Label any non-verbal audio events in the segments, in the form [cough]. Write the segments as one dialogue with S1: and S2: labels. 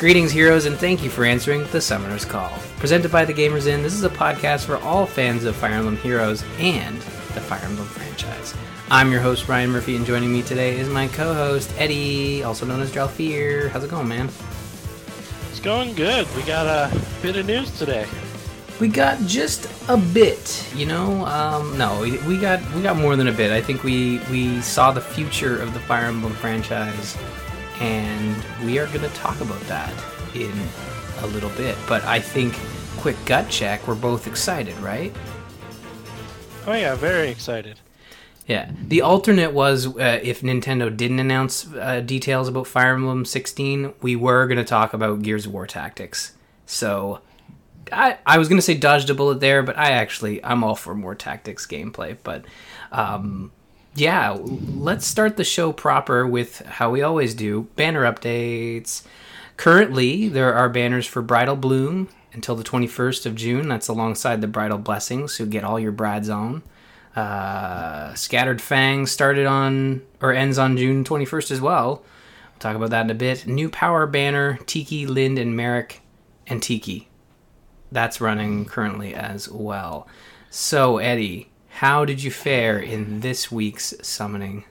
S1: Greetings, heroes, and thank you for answering the Summoner's Call. Presented by The Gamers Inn, this is a podcast for all fans of Fire Emblem Heroes and the Fire Emblem franchise. I'm your host, Ryan Murphy, and joining me today is my co host, Eddie, also known as Dralfear. How's it going, man?
S2: It's going good. We got a bit of news today.
S1: We got just a bit, you know. Um, no, we, we got we got more than a bit. I think we we saw the future of the Fire Emblem franchise and we are going to talk about that in a little bit. But I think, quick gut check, we're both excited, right?
S2: Oh, yeah, very excited.
S1: Yeah. The alternate was uh, if Nintendo didn't announce uh, details about Fire Emblem 16, we were going to talk about Gears of War Tactics. So I, I was going to say dodged a bullet there, but I actually, I'm all for more tactics gameplay. But um, yeah, let's start the show proper with how we always do banner updates. Currently, there are banners for Bridal Bloom until the 21st of June. That's alongside the Bridal Blessings, so get all your brides on. Uh, Scattered Fang started on or ends on June 21st as well. We'll talk about that in a bit. New Power banner Tiki, Linde, and Merric, and Tiki. That's running currently as well. So, Eddie, how did you fare in this week's summoning?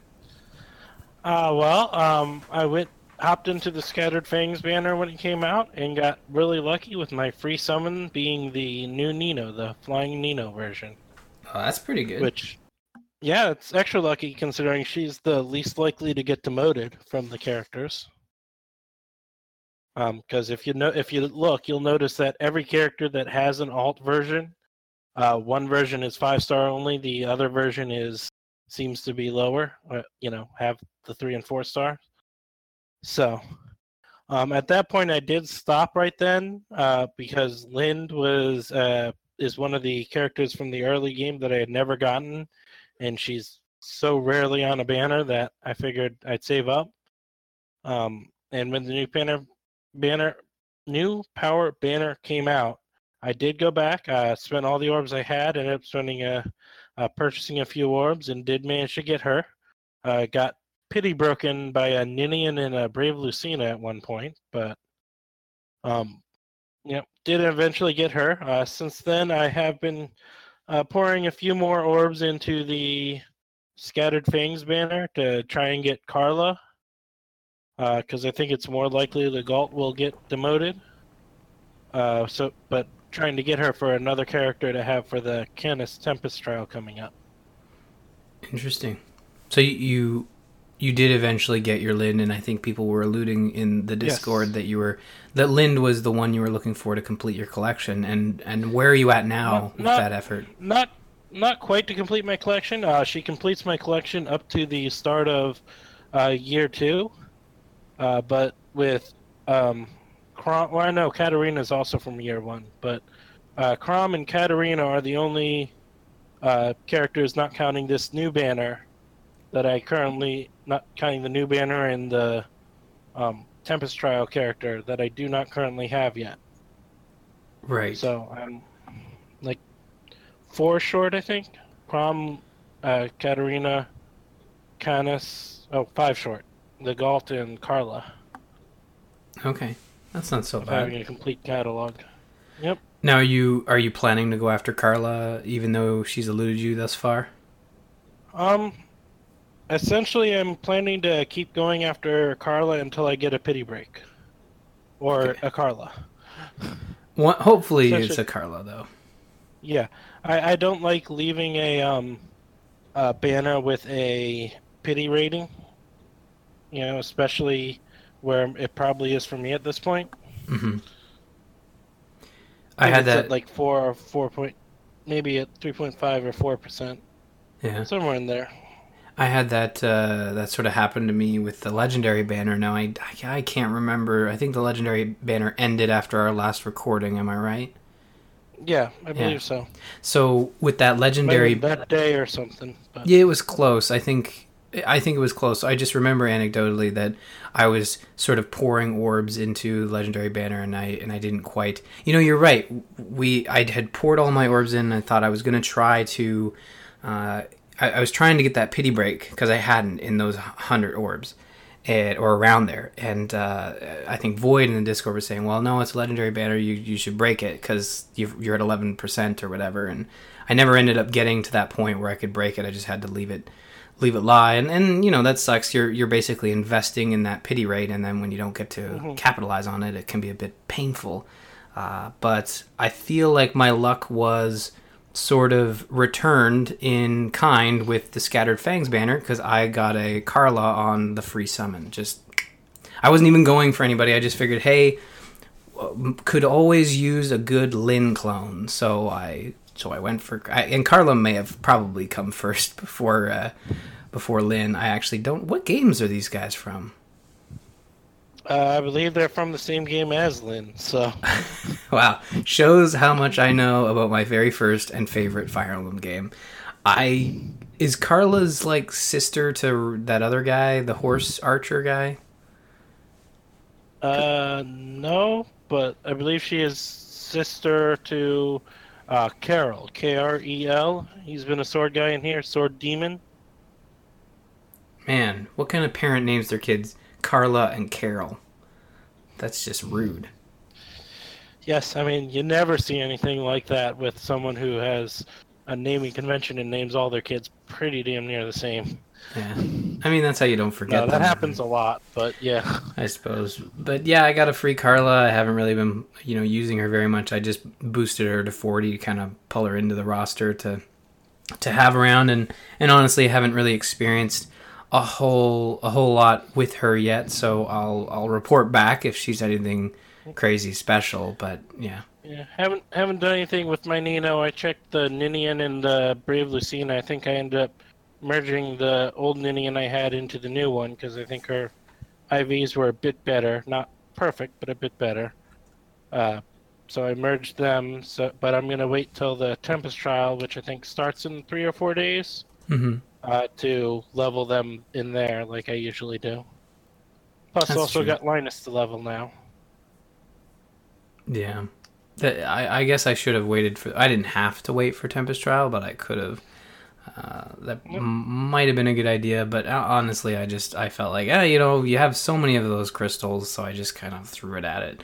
S2: Uh, well, um, I went hopped into the Scattered Fangs banner when it came out and got really lucky with my free summon being the new Nino, the Flying Nino version.
S1: Oh, that's pretty good.
S2: Which, yeah, it's extra lucky considering she's the least likely to get demoted from the characters. Um, because if you know, if you look, you'll notice that every character that has an alt version uh, one version is five star only. The other version is seems to be lower. Uh, you know, have the three and four star. So, um, at that point, I did stop right then uh, because Linde was uh, is one of the characters from the early game that I had never gotten, and she's so rarely on a banner that I figured I'd save up. Um, and when the new banner banner new power banner came out, I did go back, uh, spent all the orbs I had, ended up spending a, uh, purchasing a few orbs, and did manage to get her. Uh, got pity broken by a Ninian and a Brave Lucina at one point, but um, yeah, did eventually get her. Uh, since then, I have been uh, pouring a few more orbs into the Scattered Fangs banner to try and get Carla, because uh, I think it's more likely Legault will get demoted. Uh, so, but trying to get her for another character to have for the Canas Tempest trial coming up.
S1: Interesting. So you you did eventually get your Linde, and I think people were alluding in the Discord yes. that you were that Linde was the one you were looking for to complete your collection. And and where are you at now not, with
S2: not,
S1: that effort?
S2: Not not quite to complete my collection. Uh, she completes my collection up to the start of uh, year two, uh, but with um, Chrom, well, I know Katarina is also from year one, but uh, Chrom and Katarina are the only uh, characters, not counting this new banner, that I currently, not counting the new banner and the um, Tempest Trial character, that I do not currently have yet.
S1: Right.
S2: So I'm like four short, I think. Chrom, uh, Katarina, Canas, oh, five short. Legault and Carla.
S1: Okay. That's not so bad.
S2: Having a complete catalog. Yep.
S1: Now, are you are you planning to go after Carla, even though she's eluded you thus far?
S2: Um, essentially, I'm planning to keep going after Carla until I get a pity break, or okay. a Carla.
S1: Well, hopefully, it's a Carla though.
S2: Yeah, I, I don't like leaving a um a banner with a pity rating. You know, especially where it probably is for me at this point.
S1: Mm-hmm.
S2: I, I had that like four or four point, maybe at three point five or four percent.
S1: Yeah,
S2: somewhere in there.
S1: I had that uh, that sort of happened to me with the legendary banner. Now I, I, I can't remember. I think the legendary banner ended after our last recording. Am I right?
S2: Yeah, I believe yeah. so.
S1: So with that legendary
S2: Maybe that day or something.
S1: But... Yeah, it was close. I think I think it was close. I just remember anecdotally that I was sort of pouring orbs into Legendary Banner, and I and I didn't quite. You know, you're right. We I had poured all my orbs in. and I thought I was going to try to. Uh, I, I, was trying to get that pity break because I hadn't in those hundred orbs, and, or around there. And uh, I think Void in the Discord was saying, "Well, no, it's a legendary banner. You you should break it because you're at eleven percent or whatever." And I never ended up getting to that point where I could break it. I just had to leave it leave it lie. And and you know that sucks. You're you're basically investing in that pity rate, and then when you don't get to mm-hmm. capitalize on it, it can be a bit painful. Uh, but I feel like my luck was sort of returned in kind with the Scattered Fangs banner because I got a Carla on the free summon. Just I wasn't even going for anybody. I just figured, hey, could always use a good Lyn clone. So I so I went for I, and Carla may have probably come first before uh, before Lyn. I actually don't. What games are these guys from?
S2: Uh, I believe they're from the same game as Lyn. So, [laughs]
S1: wow, shows how much I know about my very first and favorite Fire Emblem game. I is Carla's like sister to that other guy, the horse archer guy.
S2: Uh, no, but I believe she is sister to uh, Carol, K R E L. He's been a sword guy in here, sword demon.
S1: Man, what kind of parent names their kids Carla and Carol. That's just rude.
S2: Yes, I mean you never see anything like that with someone who has a naming convention and names all their kids pretty damn near the same.
S1: Yeah, I mean that's how you don't forget.
S2: No, that them. happens a lot, but yeah,
S1: I suppose. But yeah, I got a free Carla. I haven't really been, you know, using her very much. I just boosted her to forty to kind of pull her into the roster to to have around, and and honestly, haven't really experienced a whole a whole lot with her yet, so I'll I'll report back if she's anything crazy special. But yeah.
S2: Yeah, haven't haven't done anything with my Nino. I checked the Ninian and uh, the Brave Lucina. I think I ended up merging the old Ninian I had into the new one because I think her IVs were a bit better, not perfect, but a bit better. Uh, so I merged them. So, but I'm gonna wait till the Tempest trial, which I think starts in three or four days.
S1: Mm-hmm
S2: uh, to level them in there like I usually do. Plus, That's also true. got Linus to level now.
S1: Yeah, I, I guess I should have waited for. I didn't have to wait for Tempest Trial, but I could have. Uh, that yep. m- might have been a good idea, but uh, honestly, I just I felt like, ah, you know, you have so many of those crystals, so I just kind of threw it at it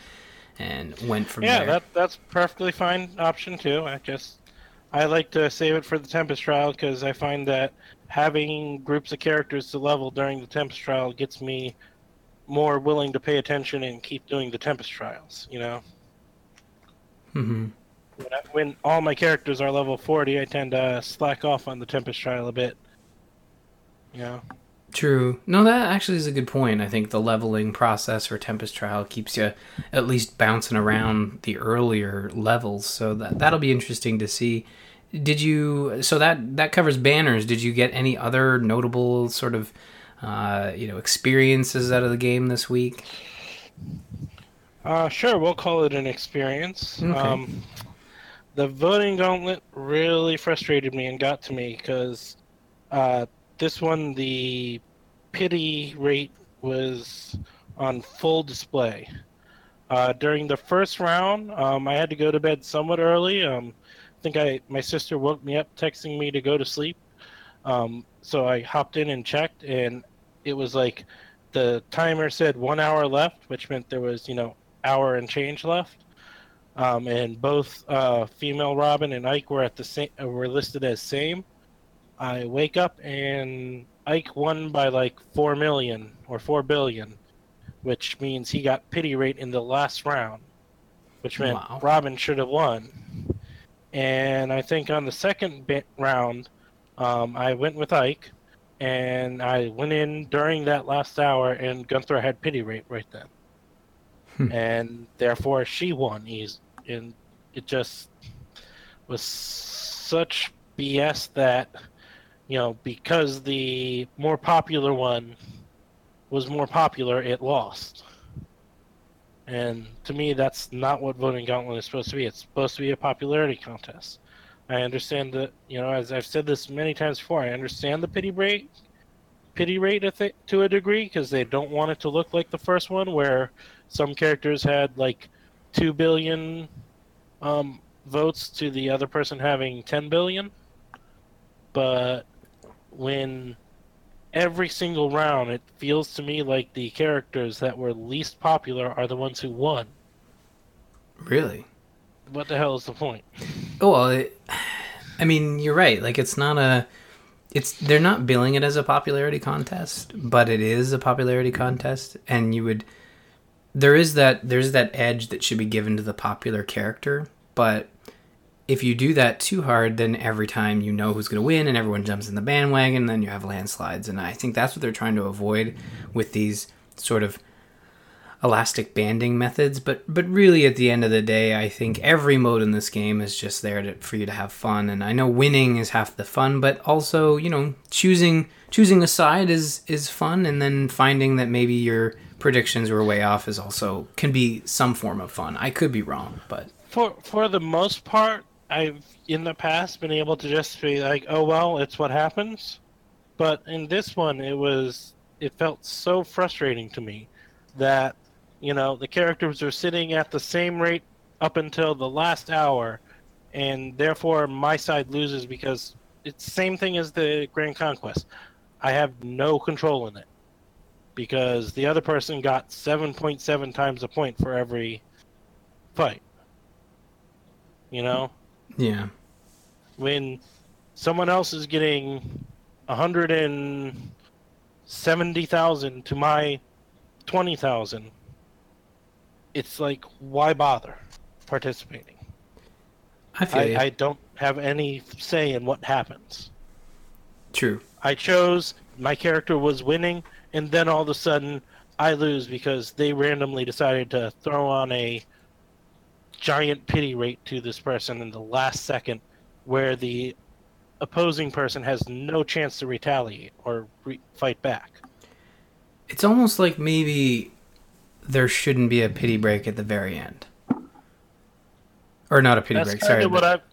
S1: and went from
S2: yeah,
S1: there.
S2: Yeah, that that's perfectly fine option too. I just I like to save it for the Tempest Trial because I find that having groups of characters to level during the Tempest Trial gets me more willing to pay attention and keep doing the Tempest Trials, you know?
S1: Mm-hmm.
S2: When, I, when all my characters are level 40, I tend to slack off on the Tempest Trial a bit. You know?
S1: True. No, that actually is a good point. I think the leveling process for Tempest Trial keeps you at least bouncing around the earlier levels, so that that'll be interesting to see did you so that that covers banners did you get any other notable sort of uh, you know experiences out of the game this week
S2: uh, sure we'll call it an experience okay. um, the voting gauntlet really frustrated me and got to me because uh, this one the pity rate was on full display uh, during the first round um, i had to go to bed somewhat early um, I think I my sister woke me up texting me to go to sleep. Um, so I hopped in and checked, and it was like the timer said one hour left, which meant there was you know hour and change left. Um, and both uh, female Robin and Ike were at the same uh, were listed as same. I wake up and Ike won by like four million or four billion, which means he got pity rate in the last round, which meant wow. Robin should have won. And I think on the second bit round, um, I went with Ike, and I went in during that last hour, and Gunther had pity rate right then, hmm. and therefore she won. He's and it just was such BS that you know because the more popular one was more popular, it lost. And to me, that's not what voting gauntlet is supposed to be. It's supposed to be a popularity contest. I understand that, you know, as I've said this many times before, I understand the pity rate, pity rate to a degree because they don't want it to look like the first one, where some characters had like two billion um, votes to the other person having ten billion. But when every single round, it feels to me like the characters that were least popular are the ones who won.
S1: Really?
S2: What the hell is the point?
S1: Oh, well, it, I mean, you're right. Like, it's not a. It's they're not billing it as a popularity contest, but it is a popularity contest, and you would. There is that there's that edge that should be given to the popular character, but if you do that too hard, then every time you know who's going to win and everyone jumps in the bandwagon, then you have landslides. And I think that's what they're trying to avoid with these sort of elastic banding methods. But but really, at the end of the day, I think every mode in this game is just there to, for you to have fun. And I know winning is half the fun, but also you know choosing choosing a side is is fun, and then finding that maybe your predictions were way off is also can be some form of fun. I could be wrong, but
S2: for for the most part, I've in the past been able to just be like, oh well, it's what happens. But in this one, it was it felt so frustrating to me that you know the characters are sitting at the same rate up until the last hour, and therefore my side loses because it's same thing as the Grand Conquest. I have no control in it because the other person got 7.7 times a point for every fight. You know?
S1: yeah.
S2: when someone else is getting a hundred and seventy thousand to my twenty thousand, it's like why bother participating?
S1: I feel.
S2: I, I don't have any say in what happens.
S1: True.
S2: I chose my character was winning, and then all of a sudden I lose because they randomly decided to throw on a giant pity rate to this person in the last second, where the opposing person has no chance to retaliate or re- fight back.
S1: It's almost like maybe there shouldn't be a pity break at the very end. Or not a pity
S2: That's
S1: break, sorry.
S2: what
S1: but-
S2: I.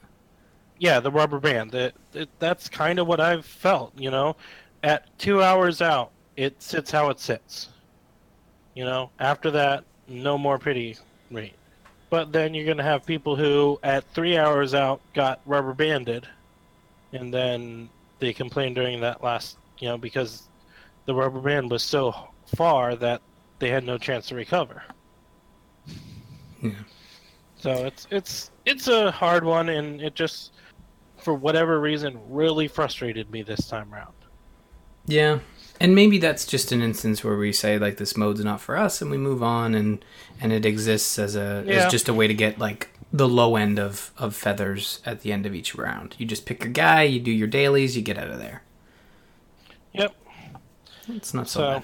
S2: Yeah, the rubber band. That- that's kind of what I've felt. You know, at two hours out, it sits how it sits. You know, after that, no more pity rate. But then you're gonna have people who, at three hours out, got rubber banded, and then they complain during that last, you know, because the rubber band was so far that they had no chance to recover.
S1: Yeah.
S2: So it's it's it's a hard one, and it just, for whatever reason, really frustrated me this time around.
S1: Yeah. And maybe that's just an instance where we say like this mode's not for us and we move on and and it exists as a
S2: Yeah.
S1: as just a way to get like the low end of of feathers at the end of each round. You just pick your guy, you do your dailies, you get out of there.
S2: Yep.
S1: It's not so,
S2: So.
S1: bad.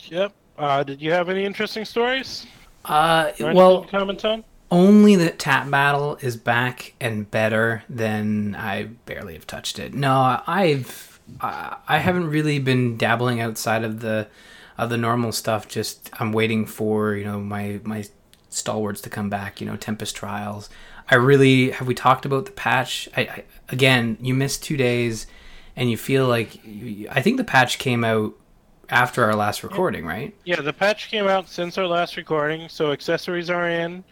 S2: Yep. Uh, did you have any interesting stories?
S1: Uh well,
S2: comment on?
S1: only that tap battle is back and better than I barely have touched it. No, I've I I haven't really been dabbling outside of the of the normal stuff. Just I'm waiting for you know my my stalwarts to come back. You know Tempest Trials. I really have we talked about the patch. I, I again you missed two days, and you feel like you, I think the patch came out after our last recording, right?
S2: Yeah, the patch came out since our last recording, so accessories are in.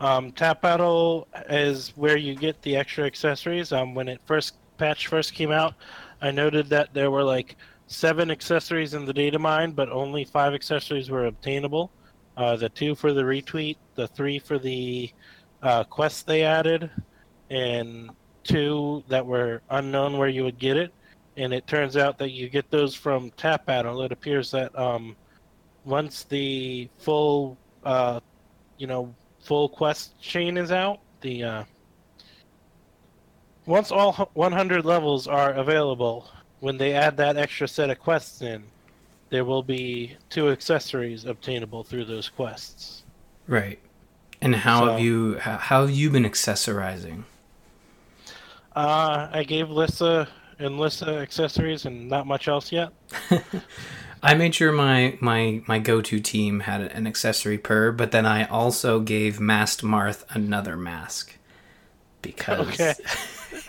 S2: Um, Tap Battle is where you get the extra accessories. Um, when it first patch first came out, I noted that there were like seven accessories in the data mine, but only five accessories were obtainable. Uh, the two for the retweet, the three for the uh, quest they added, and two that were unknown where you would get it. And it turns out that you get those from Tap Battle. It appears that um, once the full, uh, you know, full quest chain is out, the uh, once all 100 levels are available, when they add that extra set of quests in, there will be two accessories obtainable through those quests.
S1: Right. And how
S2: So-
S1: have you how, have you been accessorizing?
S2: Uh, I gave Lissa and Lissa accessories and not much else yet. [laughs]
S1: I made sure my my my go-to team had an accessory per, but then I also gave Masked Marth another mask because
S2: Okay. [laughs] [laughs]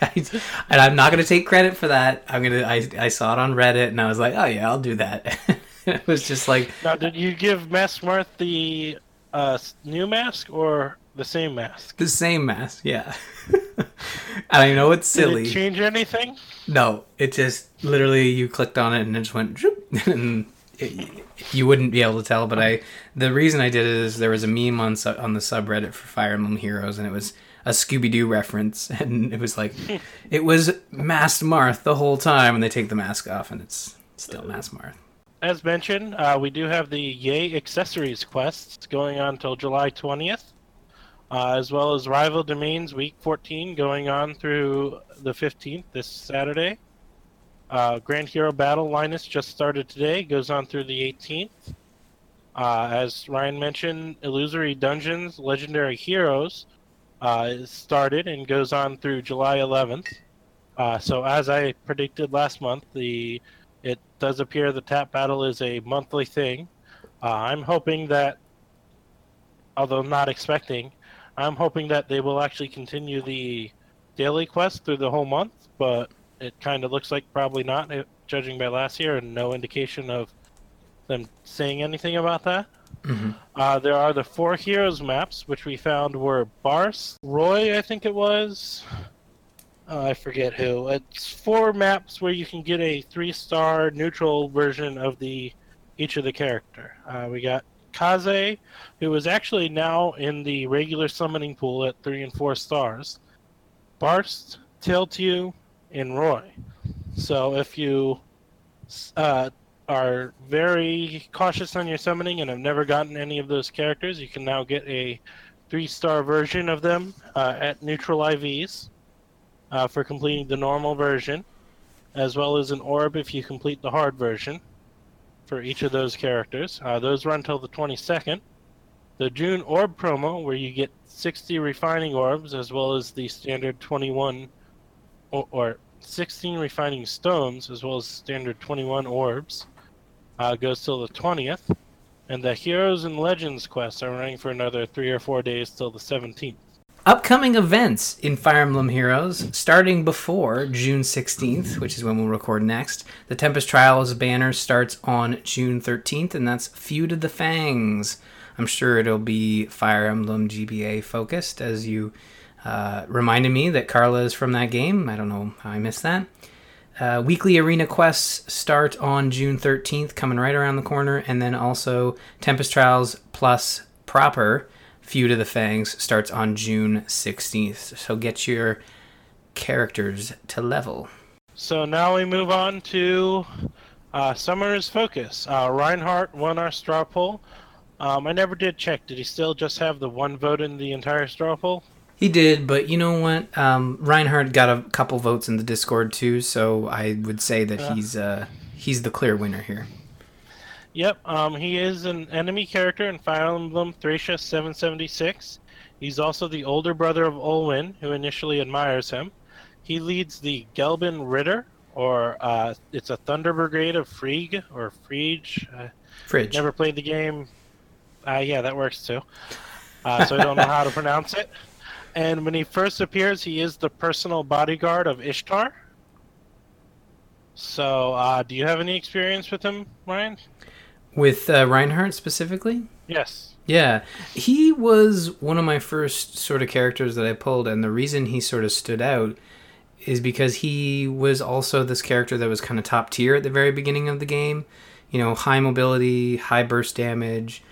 S1: And I'm not going to take credit for that. I'm gonna I I saw it on Reddit and I was like, oh yeah, I'll do that. [laughs] it was just like
S2: Now, did you give Mask Marth the uh, new mask or the same mask?
S1: the same mask, yeah. [laughs] I know it's
S2: Did
S1: silly.
S2: it change anything?
S1: No, it just literally you clicked on it and it just went, and it, you wouldn't be able to tell. But I, the reason I did it is there was a meme on su- on the subreddit for Fire Emblem Heroes, and it was a Scooby Doo reference, [laughs] and it was like, [laughs] it was Masked Marth the whole time, and they take the mask off, and it's still Masked Marth.
S2: As mentioned, uh, we do have the Yay Accessories quests going on till July 20th, uh, as well as Rival Domains Week 14 going on through the 15th this Saturday. Uh, Grand Hero Battle Linus just started today, goes on through the 18th. Uh, as Ryan mentioned, Illusory Dungeons Legendary Heroes uh, started and goes on through July 11th. Uh, so, as I predicted last month, the it does appear the tap battle is a monthly thing. Uh, I'm hoping that, although not expecting, I'm hoping that they will actually continue the daily quest through the whole month, but it kind of looks like probably not, eh, judging by last year, and no indication of them saying anything about that.
S1: Mhm.
S2: Uh, there are the four heroes maps, which we found were Barst, Roy, I think it was. Uh, I forget who. It's four maps where you can get a three-star neutral version of the each of the character. Uh, we got Kaze, who is actually now in the regular summoning pool at three and four stars. Barst, Tiltyu, and Roy. So if you uh, are very cautious on your summoning and have never gotten any of those characters, you can now get a three-star version of them uh, at neutral IVs uh, for completing the normal version, as well as an orb if you complete the hard version for each of those characters. Uh, those run till the 22nd. The June orb promo, where you get 60 refining orbs, as well as the standard 21 or, or 16 refining stones, as well as standard 21 orbs, uh, goes till the 20th. And the Heroes and Legends quests are running for another three or four days till the 17th.
S1: Upcoming events in Fire Emblem Heroes, starting before June 16th, which is when we'll record next. The Tempest Trials banner starts on June 13th, and that's Feud of the Fangs. I'm sure it'll be Fire Emblem GBA focused, as you uh, reminded me that Carla is from that game. I don't know how I missed that. Uh, weekly arena quests start on June 13th, coming right around the corner, and then also Tempest Trials plus proper Feud of the Fangs starts on June 16th. So get your characters to level.
S2: So now we move on to uh, Summer's Focus. Uh, Reinhardt won our straw poll. Um, I never did check. Did he still just have the one vote in the entire straw poll?
S1: He did, but you know what? Um, Reinhardt got a couple votes in the Discord too, so I would say that
S2: Yeah.
S1: he's uh, he's the clear winner here.
S2: Yep, um, he is an enemy character in Fire Emblem Thracia 776. He's also the older brother of Olwen, who initially admires him. He leads the Gelben Ritter, or uh, it's a Thunder Brigade of Frigg, or Frege. Uh,
S1: Fridge.
S2: never played the game. Uh, yeah, that works too. Uh, so I don't know how to pronounce it. And when he first appears, he is the personal bodyguard of Ishtar. So, uh, do you have any experience with him, Ryan?
S1: With uh, Reinhardt specifically?
S2: Yes.
S1: Yeah, he was one of my first sort of characters that I pulled, and the reason he sort of stood out is because he was also this character that was kind of top tier at the very beginning of the game. You know, high mobility, high burst damage,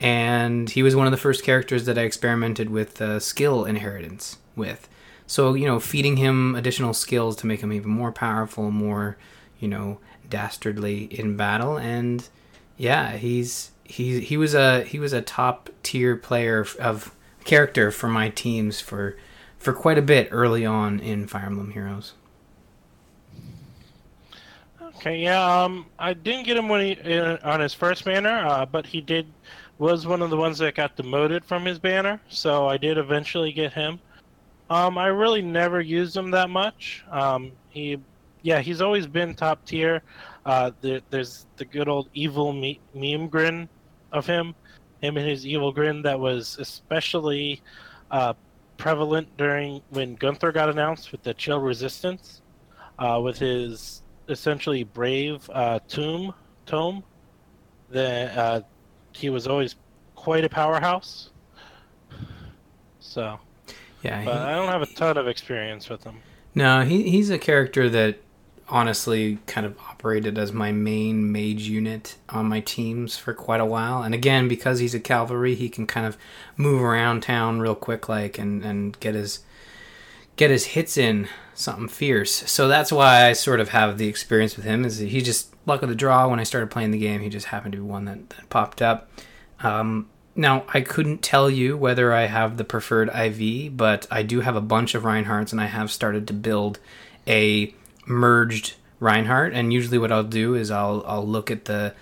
S1: and he was one of the first characters that I experimented with uh, skill inheritance with. So, you know, feeding him additional skills to make him even more powerful, more, you know, dastardly in battle, and yeah, he's he he was a he was a top tier player of character for my teams for for quite a bit early on in Fire Emblem Heroes.
S2: Okay, yeah, um, I didn't get him when he uh, on his first banner, uh, but he did was one of the ones that got demoted from his banner, so I did eventually get him. Um, I really never used him that much. Um, he, yeah, he's always been top tier. Uh, there, there's the good old evil me- meme grin of him, him and his evil grin that was especially uh, prevalent during when Gunnthrá got announced with the Chill Resistance, uh, with his essentially brave uh, tomb tome. The uh, he was always quite a powerhouse. So
S1: Yeah,
S2: but I don't have a ton of experience with him.
S1: No, he he's a character that honestly kind of operated as my main mage unit on my teams for quite a while. And again, because he's a cavalry, he can kind of move around town real quick like and, and get his get his hits in something fierce. So that's why I sort of have the experience with him is he just luck of the draw when I started playing the game, he just happened to be one that, that popped up. Um, now, I couldn't tell you whether I have the preferred IV, but I do have a bunch of Reinhardts, and I have started to build a merged Reinhardt. And usually, what I'll do is I'll I'll look at the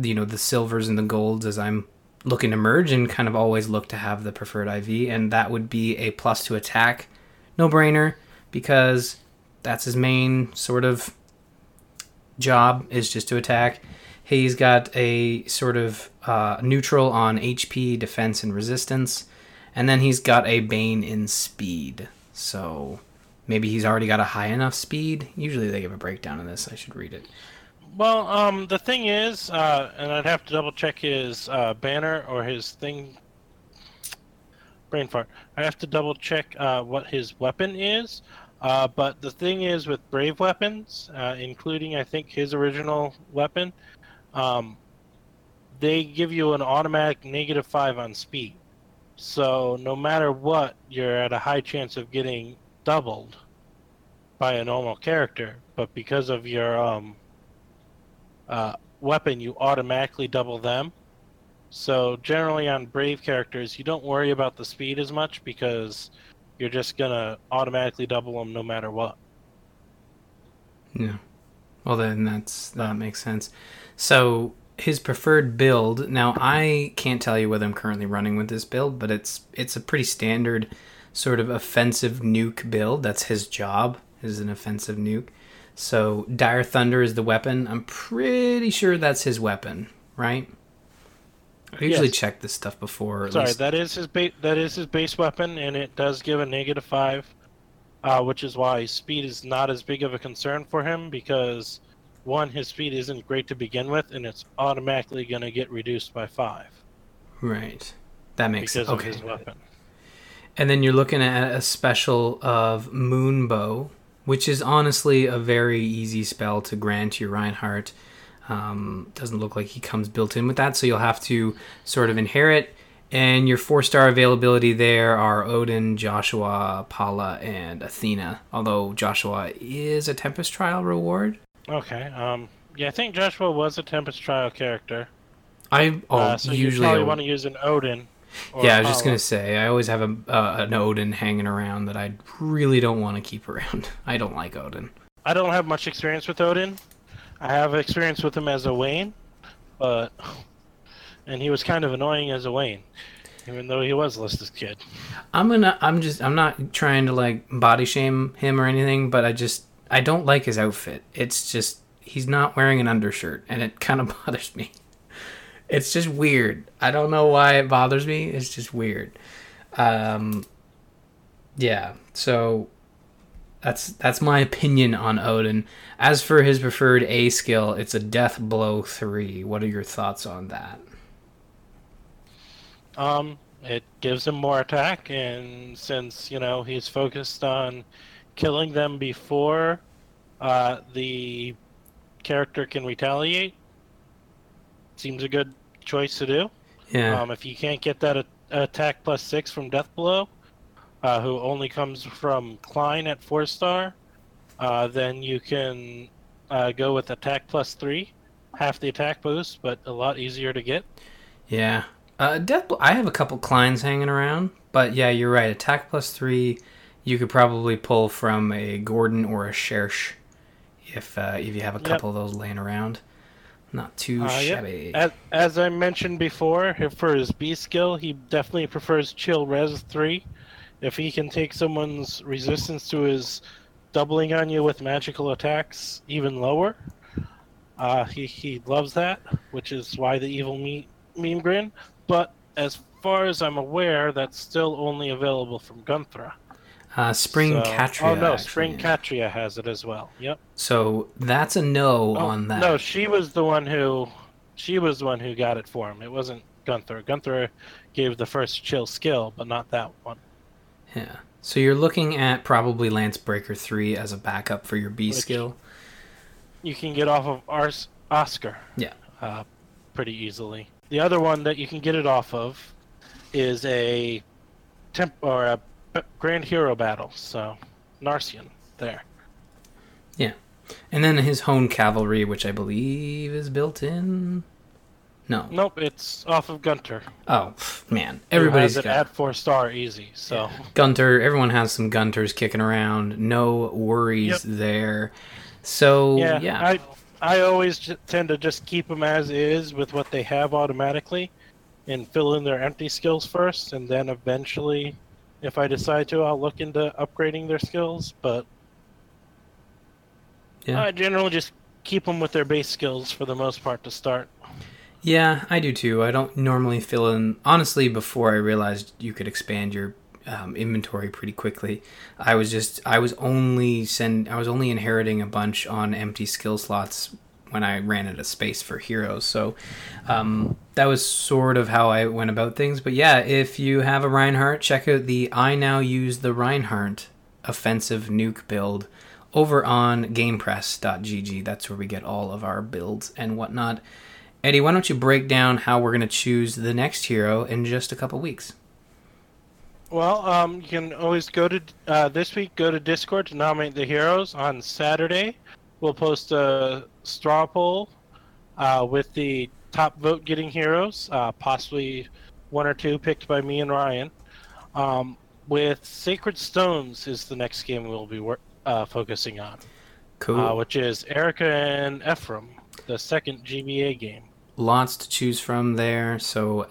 S1: you know the silvers and the golds as I'm looking to merge, and kind of always look to have the preferred IV, and that would be a plus to attack, no brainer, because that's his main sort of job is just to attack. He's got a sort of uh, neutral on HP, defense, and resistance, and then he's got a Bane in speed. So maybe he's already got a high enough speed. Usually they give a breakdown of this. I should read it.
S2: Well, um, the thing is, uh, and I'd have to double check his uh, banner or his thing. Brain fart. I have to double check uh, what his weapon is. Uh, but the thing is, with brave weapons, uh, including I think his original weapon, um, they give you an automatic negative five on speed. So no matter what, you're at a high chance of getting doubled by a normal character. But because of your um, uh, weapon, you automatically double them. So generally on brave characters, you don't worry about the speed as much because you're just gonna automatically double them no matter what.
S1: Yeah. Well, then that's that makes sense. So his preferred build. Now I can't tell you whether I'm currently running with this build, but it's it's a pretty standard sort of offensive nuke build. That's his job. Is an offensive nuke. So dire thunder is the weapon. I'm pretty sure that's his weapon, right? I usually
S2: Yes.
S1: check this stuff before.
S2: Sorry,
S1: least.
S2: that is his ba- that is his base weapon, and it does give a negative five, uh, which is why speed is not as big of a concern for him because one, his speed isn't great to begin with, and it's automatically going to get reduced by five
S1: right. That makes sense. Okay. And then you're looking at a special of Moonbow, which is honestly a very easy spell to grant your Reinhardt. Um, doesn't look like he comes built in with that, so you'll have to sort of inherit. And your four star availability there are Odin, Joshua, Paula, and Athena. Although Joshua is a Tempest Trial reward.
S2: Okay. Um. Yeah, I think Joshua was a Tempest Trial character.
S1: I oh,
S2: uh, so you
S1: usually
S2: probably want to use an Odin.
S1: yeah, I was just gonna say I always have a uh, an Odin hanging around that I really don't want to keep around. [laughs] I don't like Odin.
S2: I don't have much experience with Odin. I have experience with him as a Owain, but and he was kind of annoying as a Owain, even though he was Lissa's kid.
S1: I'm gonna. I'm just. I'm not trying to like body shame him or anything, but I just. I don't like his outfit. It's just he's not wearing an undershirt, and it kind of [laughs] bothers me. It's just weird. I don't know why it bothers me. It's just weird. Um. Yeah. So. That's that's my opinion on Odin. As for his preferred A skill, it's a Death Blow three. What are your thoughts on that?
S2: Um, it gives him more attack, and since you know he's focused on killing them before uh, the character can retaliate, seems a good choice to do.
S1: Yeah.
S2: Um, if you can't get that a- attack plus six from Death Blow, uh, who only comes from Klein at four star, uh, then you can uh, go with attack plus three, half the attack boost, but a lot easier to get.
S1: Yeah. Uh, Death Blow, I have a couple Kleins hanging around, but yeah, you're right. Attack plus three, you could probably pull from a Gordon or a Cherche if uh, if you have a
S2: Yep.
S1: couple of those laying around. Not too
S2: Uh,
S1: shabby.
S2: As, as I mentioned before, for his B skill, he definitely prefers Chill Res 3. If he can take someone's resistance to his doubling on you with magical attacks even lower, uh, he, he loves that, which is why the evil me- meme grin. But as far as I'm aware, that's still only available from Gunnthrá.
S1: Uh, Spring
S2: So-
S1: Catria.
S2: Oh, no,
S1: actually.
S2: Spring Catria has it as well. Yep.
S1: So that's a no
S2: Oh,
S1: on that.
S2: No, she was the one who, she was the one who got it for him. It wasn't Gunnthrá. Gunnthrá gave the first chill skill, but not that one.
S1: Yeah. So you're looking at probably Lance Breaker 3 as a backup for your B
S2: Which-
S1: skill.
S2: You can get off of Ars- Oscar.
S1: Yeah.
S2: Uh, pretty easily. The other one that you can get it off of is a temp or a Grand Hero battle. So Narcian there. Yeah.
S1: And then his Hone Cavalry, which I believe is built in. No.
S2: Nope, it's off of Gunter.
S1: Oh, man. Everybody's
S2: has it
S1: got
S2: at four star easy. So
S1: Gunter. Everyone has some Gunters kicking around. No worries
S2: Yep.
S1: there. So,
S2: yeah,
S1: yeah.
S2: I I always tend to just keep them as is with what they have automatically, and fill in their empty skills first, and then eventually, if I decide to, I'll look into upgrading their skills. But
S1: Yeah.
S2: I generally just keep them with their base skills for the most part to start.
S1: Yeah, I do too. I don't normally fill in. Honestly, before I realized you could expand your um, inventory pretty quickly, I was just I was only send I was only inheriting a bunch on empty skill slots when I ran out of space for heroes. So um, that was sort of how I went about things. But yeah, if you have a Reinhardt, check out the I now use the Reinhardt offensive nuke build over on GamePress.gg. That's where we get all of our builds and whatnot. Eddie, why don't you break down how we're going to choose the next hero in just a couple weeks?
S2: Well, um, you can always go to uh, this week. Go to Discord to nominate the heroes. On Saturday, we'll post a straw poll uh, with the top vote getting heroes, uh, possibly one or two picked by me and Ryan. Um, with Sacred Stones is the next game we'll be wor- uh, focusing on,
S1: Cool.
S2: uh, which is Eirika and Ephraim, the second GBA game.
S1: Lots to choose from there. So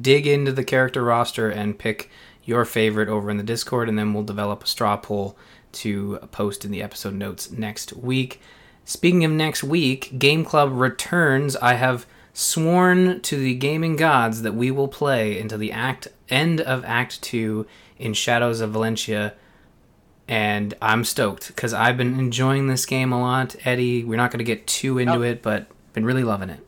S1: dig into the character roster and pick your favorite over in the Discord, and then we'll develop a straw poll to post in the episode notes next week. Speaking of next week, Game Club returns. I have sworn to the gaming gods that we will play until the act end of Act Two in Shadows of Valencia and I'm stoked because I've been enjoying this game a lot. Eddie, we're not going to get too into it, but been really loving it.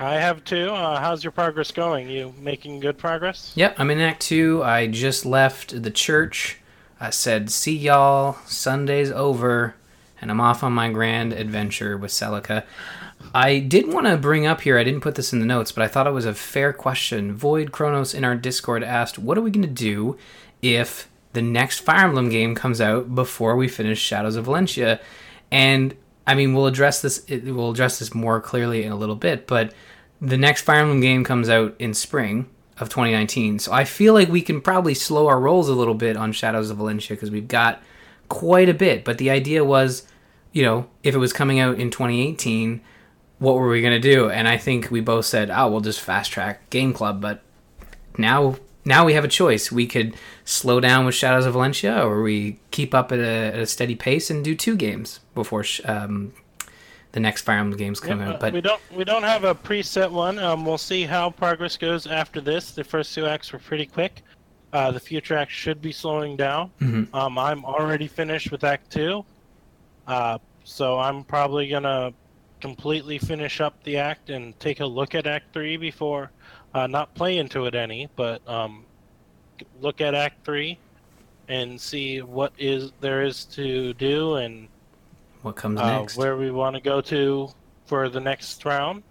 S2: I have two. Uh, how's your progress going? You making good progress?
S1: Yep, I'm in Act Two. I just left the church. I said, "See y'all. Sunday's over," and I'm off on my grand adventure with Celica. I did want to bring up here. I didn't put this in the notes, but I thought it was a fair question. Void Kronos in our Discord asked, "What are we going to do if the next Fire Emblem game comes out before we finish Shadows of Valencia?" And I mean, we'll address this. We'll address this more clearly in a little bit, but the next Fire Emblem game comes out in spring of 2019. So I feel like we can probably slow our rolls a little bit on Shadows of Valencia because we've got quite a bit. But the idea was, you know, if it was coming out in 2018, what were we to do? And I think we both said, oh, we'll just fast track Game Club. But now, now we have a choice. We could slow down with Shadows of Valencia, or we keep up at a, at a steady pace and do two games before sh- um, the next Fire Emblem games come
S2: Yep, uh,
S1: out. But
S2: we don't we don't have a preset one. Um, we'll see how progress goes after this. The first two acts were pretty quick. Uh, the future acts should be slowing down.
S1: Mhm.
S2: Um, I'm already finished with Act Two, uh, so I'm probably gonna completely finish up the act and take a look at Act Three before, uh, not play into it any, but um, look at Act Three and see what is there is to do and
S1: what comes
S2: uh,
S1: next?
S2: where we want to go to for the next round.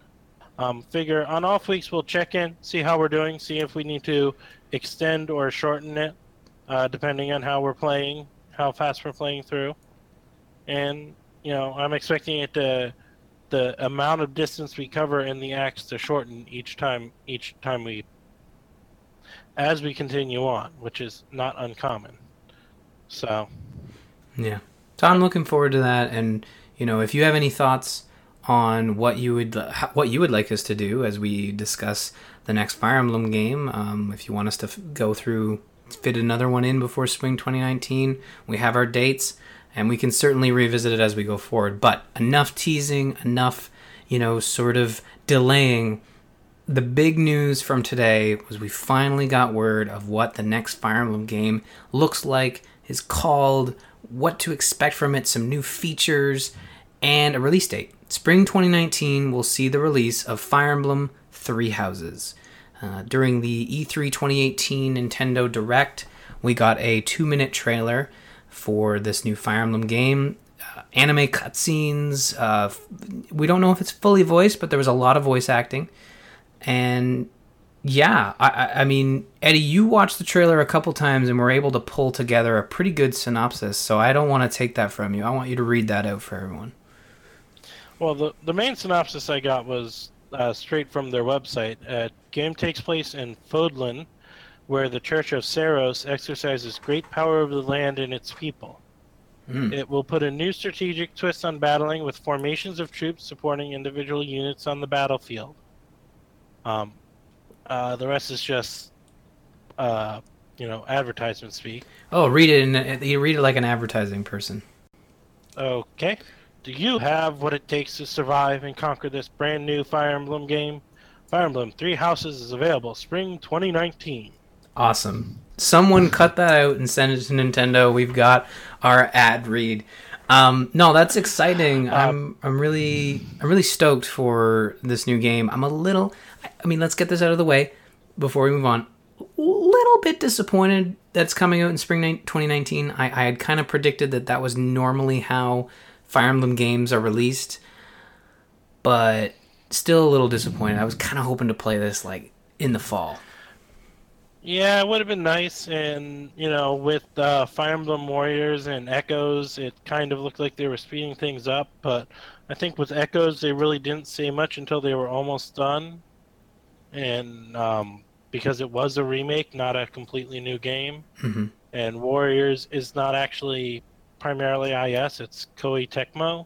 S2: Um, figure on off weeks we'll check in, see how we're doing, see if we need to extend or shorten it, uh, depending on how we're playing, how fast we're playing through. And you know, I'm expecting it to the amount of distance we cover in the acts to shorten each time each time we as we continue on, which is not uncommon. So
S1: Yeah. So I'm looking forward to that, and you know, if you have any thoughts on what you would what you would like us to do as we discuss the next Fire Emblem game, um, if you want us to f- go through fit another one in before spring 2019, we have our dates, and we can certainly revisit it as we go forward. But enough teasing, enough, you know, sort of delaying the big news from today was we finally got word of what the next Fire Emblem game looks like, is called, what to expect from it, some new features, and a release date. Spring 2019 will see the release of Fire Emblem Three Houses. Uh, during the E3 2018 Nintendo Direct, we got a two minute trailer for this new Fire Emblem game. Uh, anime cutscenes. Uh, we don't know if it's fully voiced, but there was a lot of voice acting. And yeah, I, I, mean, Eddie, you watched the trailer a couple times and were able to pull together a pretty good synopsis. So I don't want to take that from you. I want you to read that out for everyone.
S2: Well, the the main synopsis I got was uh, straight from their website. Uh, game takes place in Fodlan, where the Church of Seiros exercises great power over the land and its people.
S1: Mm.
S2: It will put a new strategic twist on battling with formations of troops supporting individual units on the battlefield. Um, uh, the rest is just, uh, you know, advertisement speak.
S1: Oh, read it. In, you read it like an advertising person.
S2: Okay. Do you have what it takes to survive and conquer this brand new Fire Emblem game? Fire Emblem Three Houses is available spring 2019.
S1: Awesome. Someone cut that out and send it to Nintendo. We've got our ad read. Um, no, that's exciting. I'm I'm really I'm really stoked for this new game. I'm a little. I mean, let's get this out of the way before we move on. Little bit disappointed that's coming out in spring 2019. I, I had kind of predicted that that was normally how Fire Emblem games are released, but still a little disappointed. I was kind of hoping to play this like in the fall.
S2: Yeah, it would have been nice, and you know, with uh, Fire Emblem Warriors and Echoes, it kind of looked like they were speeding things up. But I think with Echoes, they really didn't say much until they were almost done, and um, because it was a remake, not a completely new game,
S1: Mm-hmm.
S2: and Warriors is not actually primarily IS; it's Koei Tecmo,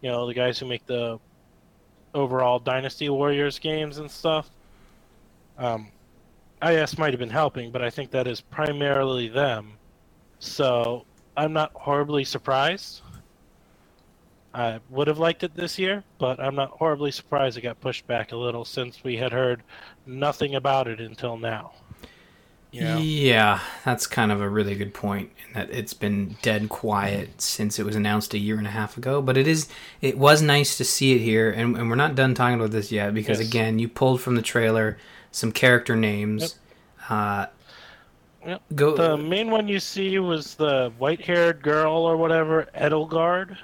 S2: you know, the guys who make the overall Dynasty Warriors games and stuff. Um, IS might have been helping, but I think that is primarily them. So I'm not horribly surprised. I would have liked it this year, but I'm not horribly surprised it got pushed back a little since we had heard nothing about it until now. You know?
S1: Yeah, that's kind of a really good point. In that it's been dead quiet since it was announced a year and a half ago. But it is, it was nice to see it here, and, and we're not done talking about this yet because
S2: Yes.
S1: again, you pulled from the trailer some character names. Uh,
S2: Yep.
S1: Go.
S2: The main one you see was the white-haired girl or whatever, Edelgard.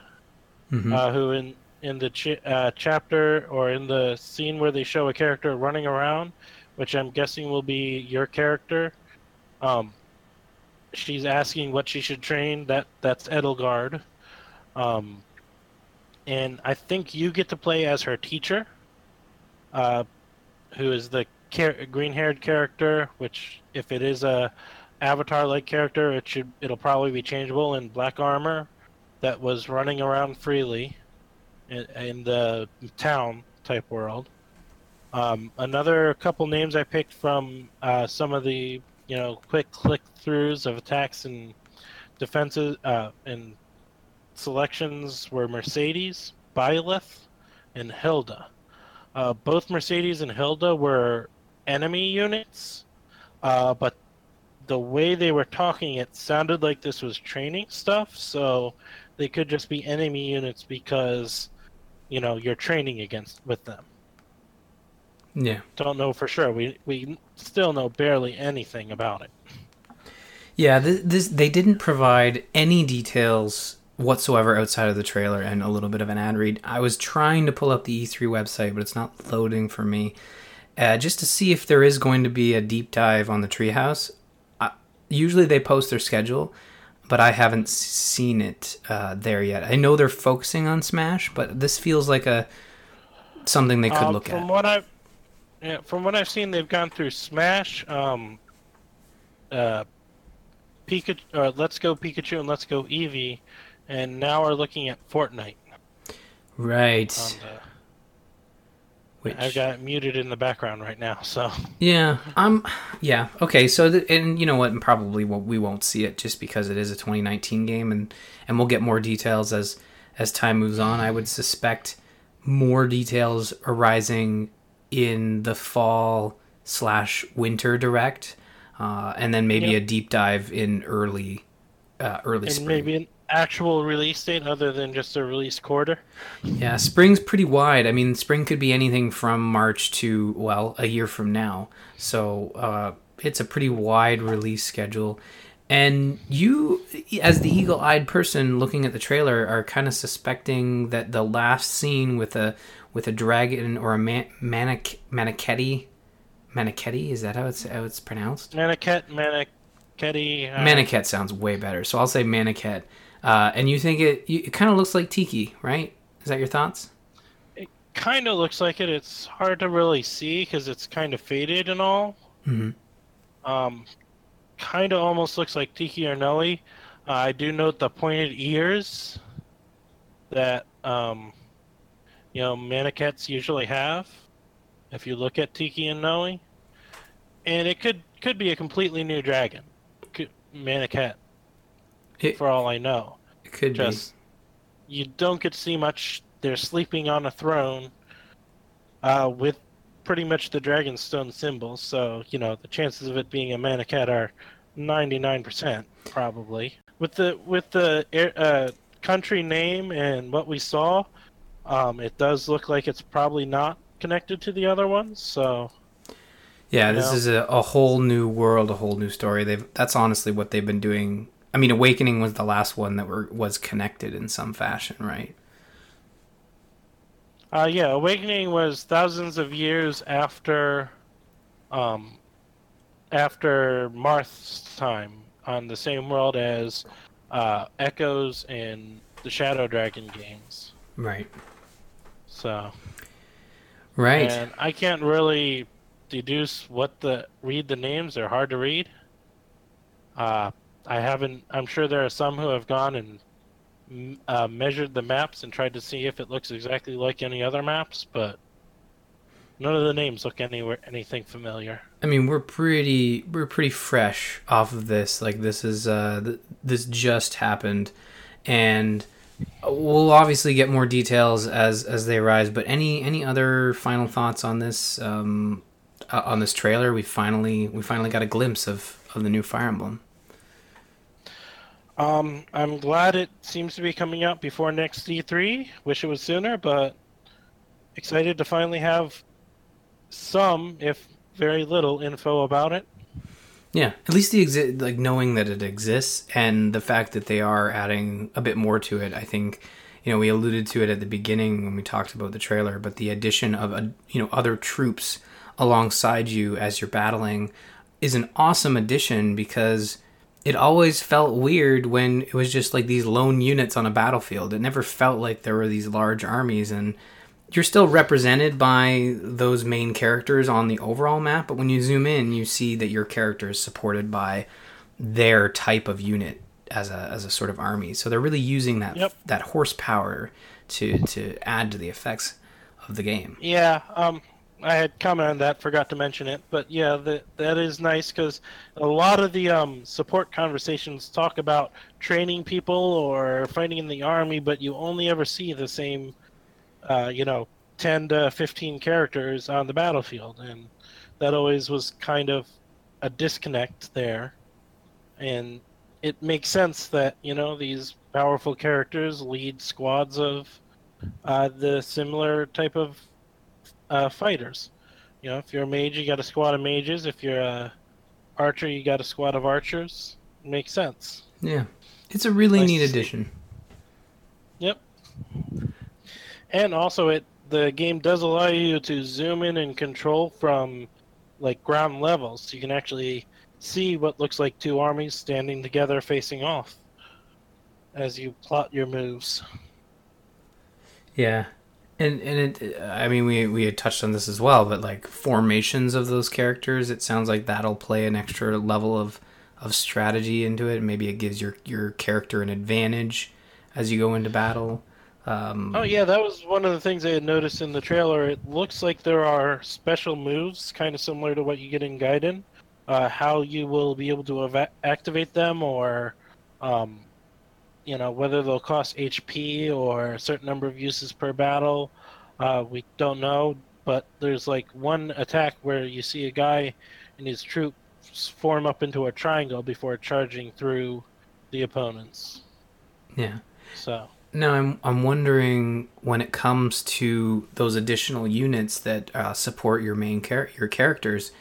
S1: Mhm.
S2: uh, who in in the ch- uh, chapter or in the scene where they show a character running around, which I'm guessing will be your character. Um, she's asking what she should train. That that's Edelgard, um, and I think you get to play as her teacher, uh, who is the green-haired character. Which, if it is a avatar-like character, it should it'll probably be changeable in black armor that was running around freely in, in the town type world. Um, another couple names I picked from uh, some of the you know quick click throughs of attacks and defenses uh, and selections were Mercedes, Byleth, and Hilda. Uh, both Mercedes and Hilda were enemy units, uh, but the way they were talking, it sounded like this was training stuff. So they could just be enemy units because you know you're training against with them
S1: yeah.
S2: don't know for sure we we still know barely anything about it
S1: Yeah, this, this they didn't provide any details whatsoever outside of the trailer and a little bit of an ad read. I was trying to pull up the E3 website, but it's not loading for me. Uh, just to see if there is going to be a deep dive on the Treehouse. I, usually they post their schedule, but I haven't seen it uh, there yet. I know they're focusing on Smash, but this feels like a something they could
S2: Um,
S1: look
S2: from
S1: at.
S2: what i've yeah, from what i've seen they've gone through smash um uh pikachu uh, let's go pikachu and let's go eevee and now we're looking at fortnite
S1: Right.
S2: the
S1: Which
S2: I've got muted in the background right now, so
S1: Yeah, um, yeah, okay. So, th- and you know what? And probably we won't see it just because it is a 2019 game, and and we'll get more details as as time moves on. I would suspect more details arising in the fall slash winter direct, uh, and then maybe
S2: Yep.
S1: a deep dive in early uh, early
S2: and
S1: spring.
S2: maybe an actual release date other than just a release quarter.
S1: Yeah, spring's pretty wide. I mean, spring could be anything from March to well, a year from now. So uh, it's a pretty wide release schedule. And you, as the eagle-eyed person looking at the trailer, are kind of suspecting that the last scene with a with a dragon or a man, manic manichetti, manichetti is that how it's how it's pronounced?
S2: Maniket, Manichetti. Uh,
S1: Maniket sounds way better, so I'll say Maniket. Uh, and you think it it kind of looks like Tiki, right? Is that your thoughts?
S2: It kind of looks like it. It's hard to really see because it's kind of faded and all.
S1: Mhm.
S2: Um, kind of almost looks like Tiki or Nowi. Uh, I do note the pointed ears that um, you know Manikets usually have. If you look at Tiki and Nowi, and it could could be a completely new dragon, could, Maniket,
S1: It,
S2: for all I know.
S1: It could
S2: Just you don't get to see much. They're sleeping on a throne uh, with pretty much the Dragonstone symbol, so you know the chances of it being a Maniket are ninety nine percent probably. With the with the uh, country name and what we saw, um, it does look like it's probably not connected to the other ones. So.
S1: Yeah, this
S2: know?
S1: is a, a whole new world, a whole new story. They've that's honestly what they've been doing. I mean, Awakening was the last one that were was connected in some fashion, right?
S2: Uh, yeah, Awakening was thousands of years after, um, after Marth's time on the same world as uh, Echoes and the Shadow Dragon games.
S1: Right.
S2: So,
S1: Right.
S2: and I can't really deduce what the read the names. They're hard to read. Uh, I haven't. I'm sure there are some who have gone and uh, measured the maps and tried to see if it looks exactly like any other maps, but none of the names look anywhere anything familiar.
S1: I mean, we're pretty we're pretty fresh off of this. Like this is uh th- this just happened, and we'll obviously get more details as as they arise. But any any other final thoughts on this um uh, on this trailer? We finally we finally got a glimpse of of the new Fire Emblem.
S2: Um, I'm glad it seems to be coming out before next E3. Wish it was sooner, but excited to finally have some, if very little, info about it.
S1: Yeah, at least the exi- like knowing that it exists and the fact that they are adding a bit more to it. I think you know we alluded to it at the beginning when we talked about the trailer, but the addition of a, you know other troops alongside you as you're battling is an awesome addition because it always felt weird when it was just like these lone units on a battlefield. It never felt like there were these large armies and you're still represented by those main characters on the overall map, but when you zoom in, you see that your character is supported by their type of unit as a as a sort of army. So they're really using that
S2: Yep.
S1: that horsepower to to add to the effects of the game.
S2: Yeah, um, I had commented on that, forgot to mention it, but yeah, that that is nice because a lot of the um, support conversations talk about training people or fighting in the army, but you only ever see the same, uh, you know, ten to fifteen characters on the battlefield, and that always was kind of a disconnect there, and it makes sense that you know these powerful characters lead squads of uh, the similar type of uh, fighters. You know, if you're a mage, you got a squad of mages. If you're a archer, you got a squad of archers. Makes sense.
S1: Yeah. It's a really
S2: Nice
S1: neat addition.
S2: Yep. And also, it the game does allow you to zoom in and control from like ground levels, so you can actually see what looks like two armies standing together facing off as you plot your moves.
S1: Yeah. And and it I mean we we had touched on this as well, but like formations of those characters, it sounds like that'll play an extra level of of strategy into it. Maybe it gives your your character an advantage as you go into battle. Um,
S2: Oh yeah, that was one of the things I had noticed in the trailer. It looks like there are special moves, kind of similar to what you get in Gaiden. Uh, how you will be able to activate them, or um, you know whether they'll cost HP or a certain number of uses per battle. Uh, we don't know, but there's like one attack where you see a guy and his troops form up into a triangle before charging through the opponents.
S1: Yeah.
S2: So.
S1: Now I'm I'm wondering when it comes to those additional units that uh, support your main char- your characters,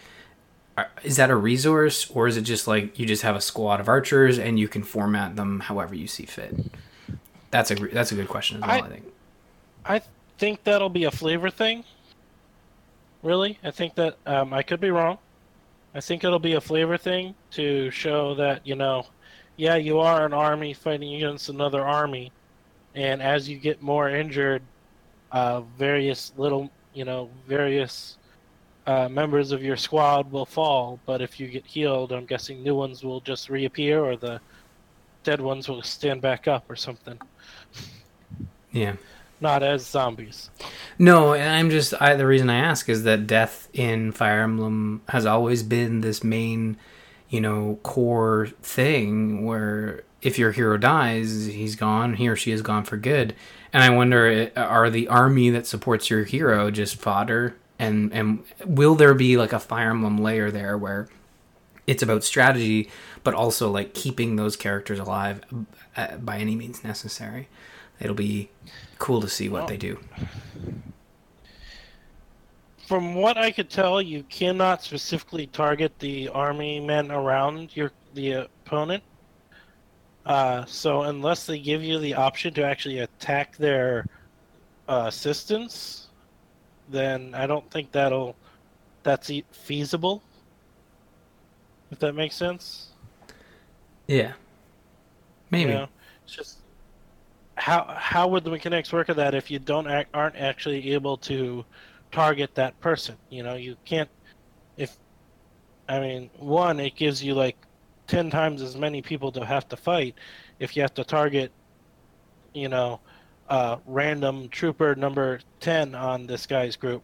S1: is that a resource or is it just like you just have a squad of archers and you can format them however you see fit? That's a that's a good question as well. I,
S2: I-
S1: think.
S2: I think that'll be a flavor thing. Really, I think that um, I could be wrong. I think it'll be a flavor thing to show that you know, yeah, you are an army fighting against another army, and as you get more injured, uh, various little, you know, various uh, members of your squad will fall. But if you get healed, I'm guessing new ones will just reappear, or the dead ones will stand back up, or something.
S1: Yeah.
S2: Not as zombies.
S1: No, and I'm just I, the reason I ask is that death in Fire Emblem has always been this main, you know, core thing where if your hero dies, he's gone, he or she is gone for good. And I wonder, are the army that supports your hero just fodder? And and will there be like a Fire Emblem layer there where it's about strategy, but also like keeping those characters alive uh, by any means necessary? It'll be cool to see what
S2: Well,
S1: they do.
S2: From what I could tell, you cannot specifically target the army men around your the opponent. Uh, so unless they give you the option to actually attack their uh, assistants, then I don't think that'll that's feasible. If that makes sense.
S1: Yeah. Maybe.
S2: You know, it's just how how would the mechanics work of that if you don't act, aren't actually able to target that person? You know, you can't. If I mean, one, it gives you like ten times as many people to have to fight if you have to target. You know, uh, random trooper number ten on this guy's group.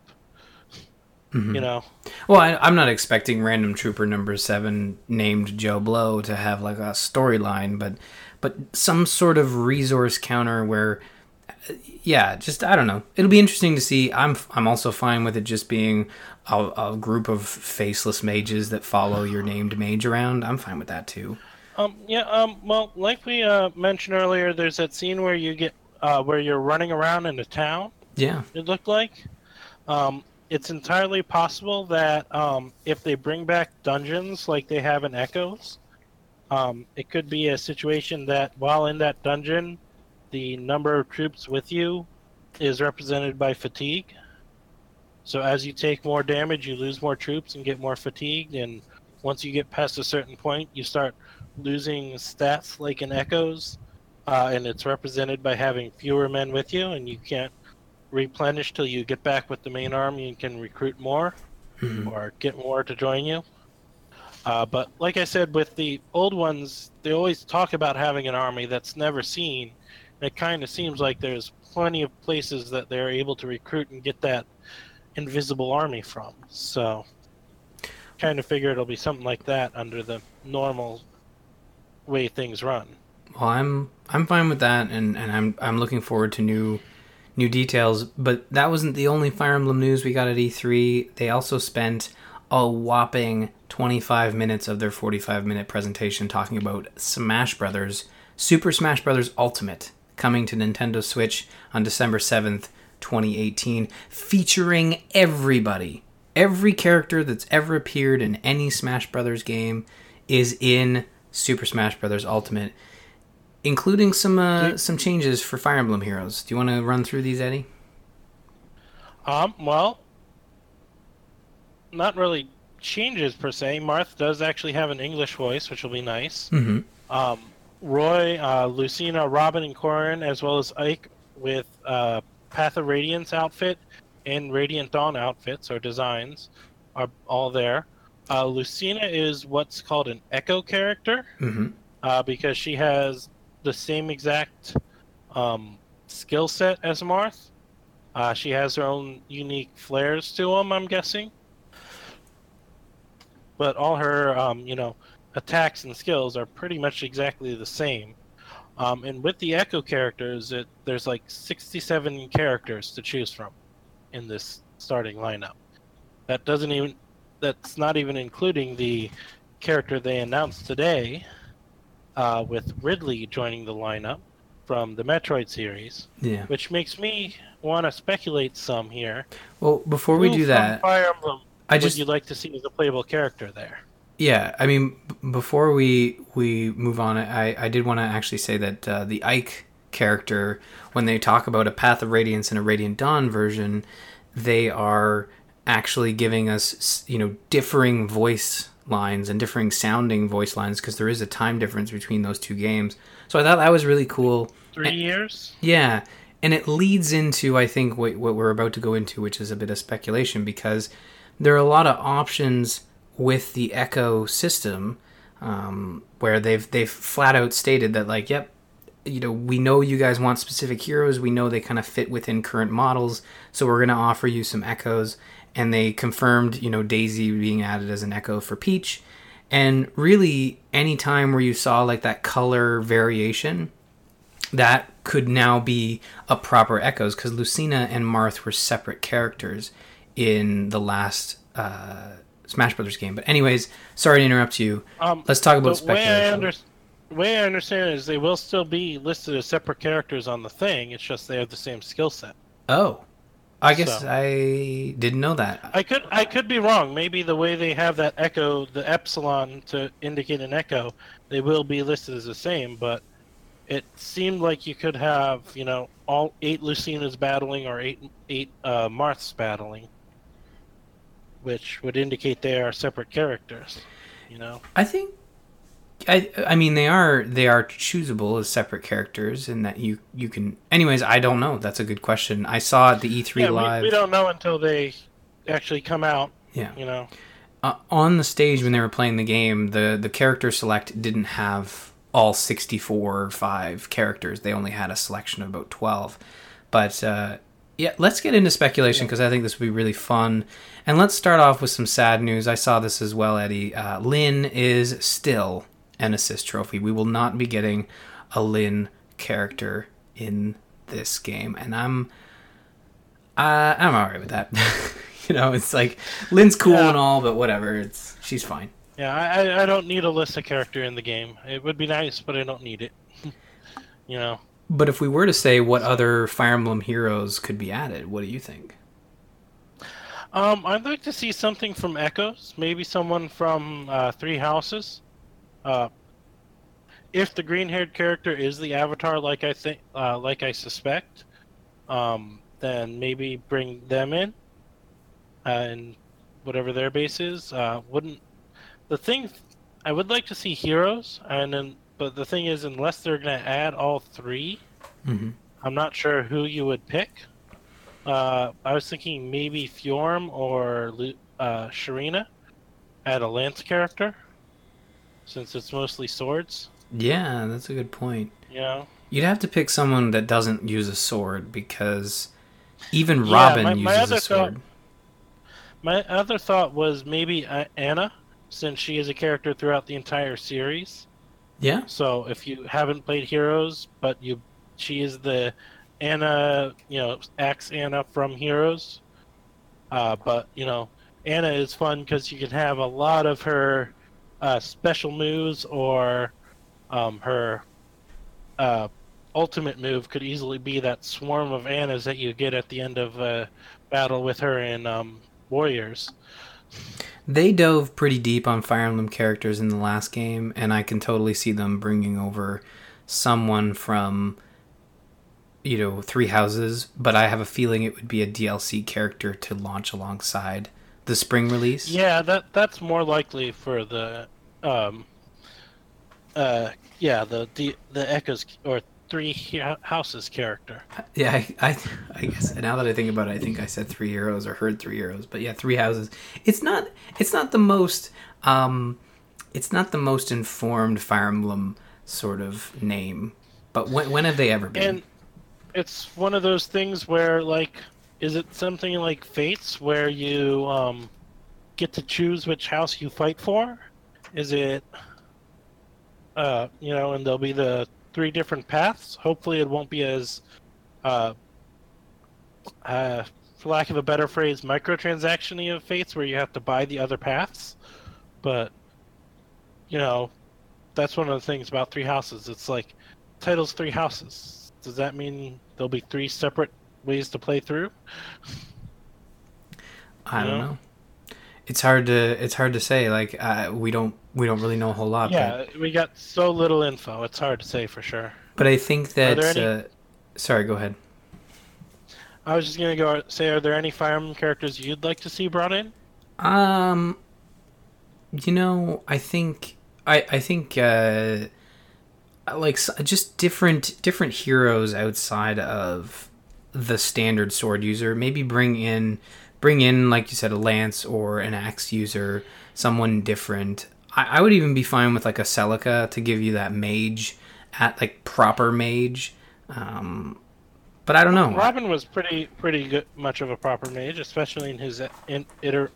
S1: Mhm.
S2: You know,
S1: Well, I, I'm not expecting random trooper number seven named Joe Blow to have like a storyline, but but some sort of resource counter where, yeah, just I don't know. It'll be interesting to see. I'm I'm also fine with it just being a, a group of faceless mages that follow your [sighs] named mage around. I'm fine with that too.
S2: Um, yeah, um, well, like we uh, mentioned earlier, there's that scene where you get uh, where you're running around in the town.
S1: Yeah.
S2: It looked like. Um, it's entirely possible that um, if they bring back dungeons like they have in Echoes, um, it could be a situation that while in that dungeon, the number of troops with you is represented by fatigue. So as you take more damage, you lose more troops and get more fatigued. And once you get past a certain point, you start losing stats like in Echoes, uh, and it's represented by having fewer men with you, and you can't replenish till you get back with the main army and can recruit more
S1: Mhm.
S2: or get more to join you. Uh, but like I said, with the old ones, they always talk about having an army that's never seen. And it kind of seems like there's plenty of places that they're able to recruit and get that invisible army from. So, kind of figure it'll be something like that under the normal way things run.
S1: Well, I'm I'm fine with that, and, and I'm I'm looking forward to new new details. But that wasn't the only Fire Emblem news we got at E3. They also spent a whopping 25 minutes of their 45 minute presentation talking about Smash Brothers, Super Smash Brothers Ultimate, coming to Nintendo Switch on December 7th, 2018, featuring everybody. Every character that's ever appeared in any Smash Brothers game is in Super Smash Brothers Ultimate including some uh, some changes for Fire Emblem Heroes. Do you want to run through these, Eddie?
S2: Um, well, not really changes per se. Marth does actually have an English voice, which will be nice.
S1: Mm-hmm.
S2: Um, Roy, uh, Lucina, Robin, and Corrin, as well as Ike with uh, Path of Radiance outfit and Radiant Dawn outfits or designs are all there. Uh, Lucina is what's called an Echo character
S1: Mm-hmm.
S2: uh, because she has the same exact um, skill set as Marth. Uh, she has her own unique flares to them, I'm guessing. But all her, um, you know, attacks and skills are pretty much exactly the same. Um, and with the Echo characters, it, there's like 67 characters to choose from in this starting lineup. That doesn't even, that's not even including the character they announced today, uh, with Ridley joining the lineup from the Metroid series,
S1: Yeah.
S2: which makes me want to speculate some here.
S1: Well, before we do that,
S2: Fire Emblem
S1: I just
S2: you'd like to see as a playable character there.
S1: Yeah, I mean, b- before we we move on, I I did want to actually say that uh, the Ike character, when they talk about a Path of Radiance and a Radiant Dawn version, they are actually giving us you know differing voice lines and differing sounding voice lines because there is a time difference between those two games. So I thought that was really cool.
S2: Three years.
S1: Yeah, and it leads into I think what what we're about to go into, which is a bit of speculation because there are a lot of options with the Echo system um, where they've they've flat out stated that like, yep, you know, we know you guys want specific heroes. We know they kind of fit within current models, so we're going to offer you some echoes. And they confirmed, you know, Daisy being added as an echo for Peach. And really, any time where you saw like that color variation, that could now be a proper echoes because Lucina and Marth were separate characters in the last uh, Smash Brothers game. But anyways, sorry to interrupt you.
S2: Um,
S1: Let's talk about
S2: the way I,
S1: speculation.
S2: under, way I understand is they will still be listed as separate characters on the thing. It's just they have the same skill set.
S1: oh, I guess
S2: So-
S1: I didn't know that.
S2: I could I could be wrong. Maybe the way they have that echo, the epsilon to indicate an echo, they will be listed as the same. But it seemed like you could have you know all eight Lucinas battling or eight eight uh, Marths battling, which would indicate they are separate characters. You know.
S1: I think. I, I mean they are they are choosable as separate characters and that you you can anyways I don't know that's a good question I saw the E3
S2: yeah,
S1: live
S2: we don't know until they actually come out.
S1: yeah
S2: You know.
S1: uh, on the stage when they were playing the game, the the character select didn't have all 64 or 5 characters. They only had a selection of about 12. But uh, yeah, let's get into speculation because I think this would be really fun. And let's start off with some sad news. I saw this as well, Eddie. Uh, Lyn is still an assist trophy. We will not be getting a Lyn character in this game, and I'm uh, I'm alright with that. [laughs] you know, it's like Lyn's cool
S2: Yeah.
S1: and all, but whatever. It's she's fine.
S2: Yeah, I, I- don't need a list of character in the game. It would be nice, but I don't need it. [laughs] you know.
S1: But if we were to say what other Fire Emblem heroes could be added, what do you think?
S2: Um, I'd like to see something from Echoes. Maybe someone from uh, Three Houses. Uh, if the green-haired character is the Avatar, like I think, uh, like I suspect, um, then maybe bring them in, uh, and whatever their base is. Uh, wouldn't the thing? I would like to see heroes, and then, but the thing is, unless they're going to add all three,
S1: Mm-hmm.
S2: I'm not sure who you would pick. Uh, I was thinking maybe Fjorm or uh, Sharena add a lance character, since it's mostly swords.
S1: Yeah, that's a good point.
S2: You know,
S1: You'd have to pick someone that doesn't use a sword because even
S2: Yeah,
S1: Robin
S2: my- my
S1: uses
S2: other
S1: a sword.
S2: thought- my other thought was maybe uh, Anna, since she is a character throughout the entire series.
S1: Yeah,
S2: So if you haven't played Heroes, but you, she is the Anna, you know, acts Anna from Heroes. Uh, but you know, Anna is fun because you can have a lot of her uh, special moves or um, her uh, ultimate move could easily be that swarm of Annas that you get at the end of a battle with her in um, Warriors.
S1: they dove pretty deep on Fire Emblem characters in the last game, and I can totally see them bringing over someone from you know three houses. But I have a feeling it would be a DLC character to launch alongside the spring release.
S2: Yeah, that that's more likely for the um uh yeah, the the, the Echoes or three houses character.
S1: Yeah, I, I, I guess now that I think about it, I think I said three heroes or heard three heroes, but yeah, three houses. It's not, it's not the most, um, it's not the most informed Fire Emblem sort of name. But when, when have they ever been?
S2: And it's one of those things where like is it something like Fates where you um get to choose which house you fight for? Is it uh you know, and there'll be the three different paths. Hopefully it won't be as uh uh for lack of a better phrase, microtransaction of Fates where you have to buy the other paths. But you know, that's one of the things about three houses. It's like titles three houses. Does that mean there'll be three separate ways to play through?
S1: I don't
S2: Yeah.
S1: know. It's hard to it's hard to say. Like uh, we don't we don't really know a whole lot.
S2: Yeah, we got so little info. It's hard to say for sure.
S1: But I think that.
S2: any-
S1: uh, sorry, go ahead.
S2: I was just gonna go say, are there any Fire characters you'd like to see brought in?
S1: Um, you know, I think I I think uh, like just different different heroes outside of the standard sword user. Maybe bring in bring in like you said a lance or an axe user, someone different. I, I would even be fine with like a Celica to give you that mage at like proper mage. Um, but I don't know.
S2: Robin was pretty pretty good, much of a proper mage, especially in his in, iter,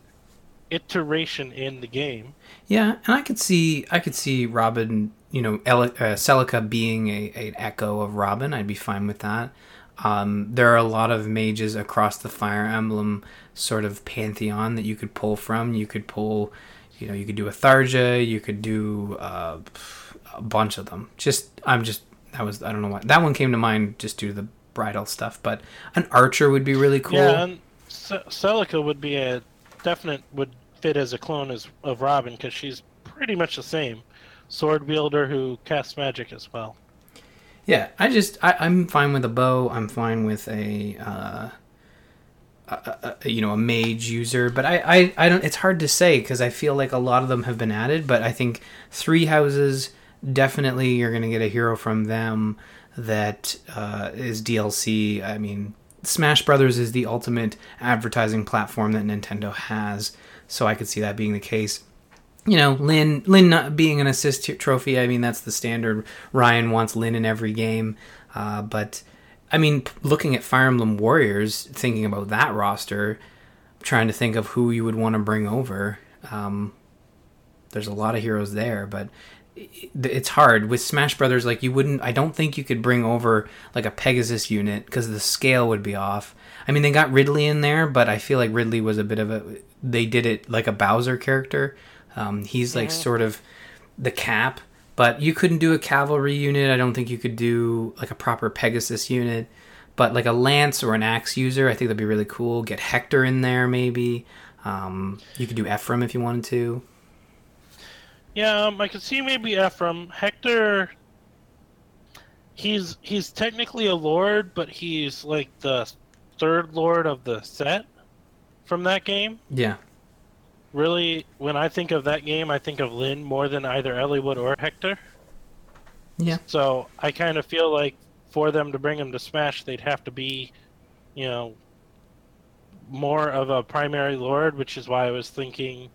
S2: iteration in the game.
S1: Yeah, and I could see I could see Robin, you know, Ele- uh, Celica being a, an echo of Robin. I'd be fine with that. Um, there are a lot of mages across the Fire Emblem sort of pantheon that you could pull from. You could pull, you know, you could do a Tharja, you could do uh, a bunch of them. Just I'm just that was I don't know why that one came to mind just due to the bridal stuff. But an archer would be really cool.
S2: Yeah, and Ce- Celica would be a definite would fit as a clone as of Robin because she's pretty much the same sword wielder who casts magic as well.
S1: Yeah, I just I, I'm fine with a bow. I'm fine with a, uh, a, a you know a mage user, but I I, I don't. It's hard to say because I feel like a lot of them have been added. But I think three houses definitely you're gonna get a hero from them that uh, is DLC. I mean, Smash Brothers is the ultimate advertising platform that Nintendo has, so I could see that being the case you know, Lyn Lyn not being an assist trophy. I mean, that's the standard. Ryan wants Lyn in every game, uh, but I mean, looking at Fire Emblem Warriors, thinking about that roster, trying to think of who you would want to bring over. Um, there's a lot of heroes there, but it's hard with Smash Brothers. Like you wouldn't, I don't think you could bring over like a Pegasus unit because the scale would be off. I mean, they got Ridley in there, but I feel like Ridley was a bit of a. They did it like a Bowser character. Um, he's like sort of the cap, but you couldn't do a cavalry unit. I don't think you could do like a proper Pegasus unit, but like a lance or an axe user, I think that'd be really cool. Get Hector in there, maybe. Um, you could do Ephraim if you wanted to.
S2: Yeah, um, I could see maybe Ephraim. Hector he's he's technically a lord, but he's like the third lord of the set from that game.
S1: Yeah,
S2: Really, when I think of that game, I think of Lyn more than either Eliwood or Hector.
S1: yeah,
S2: So I kind of feel like for them to bring him to Smash, they'd have to be, you know, more of a primary lord, which is why I was thinking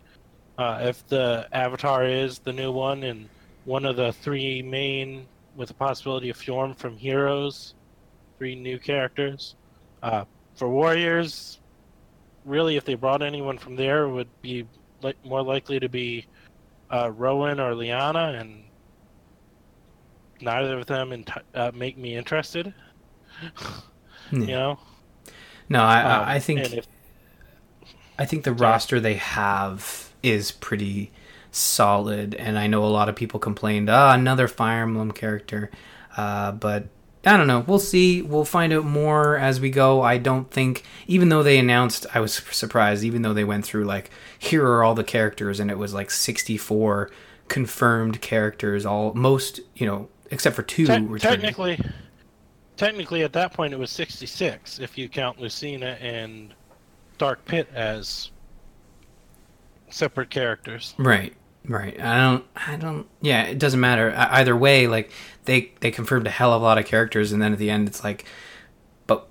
S2: uh, if the Avatar is the new one and one of the three main, with the possibility of Fjorm from Heroes, three new characters. Uh, for Warriors, really, if they brought anyone from there, it would be like more likely to be uh, Rowan or Lianna, and neither of them enti- uh, make me interested.
S1: Yeah. [laughs]
S2: You know,
S1: No, I,
S2: Um,
S1: I think
S2: if-
S1: I think the roster they have is pretty solid, and I know a lot of people complained, ah, another Fire Emblem character, uh, but I don't know. We'll see. We'll find out more as we go. I don't think, even though they announced, I was surprised. Even though they went through like, here are all the characters, and it was like sixty-four confirmed characters, all most, you know, except for two.
S2: te- technically, technically at that point it was 66 if you count Lucina and Dark Pit as separate characters.
S1: Right, right. I don't, I don't. Yeah, it doesn't matter either way. Like they they confirmed a hell of a lot of characters, and then at the end, it's like, but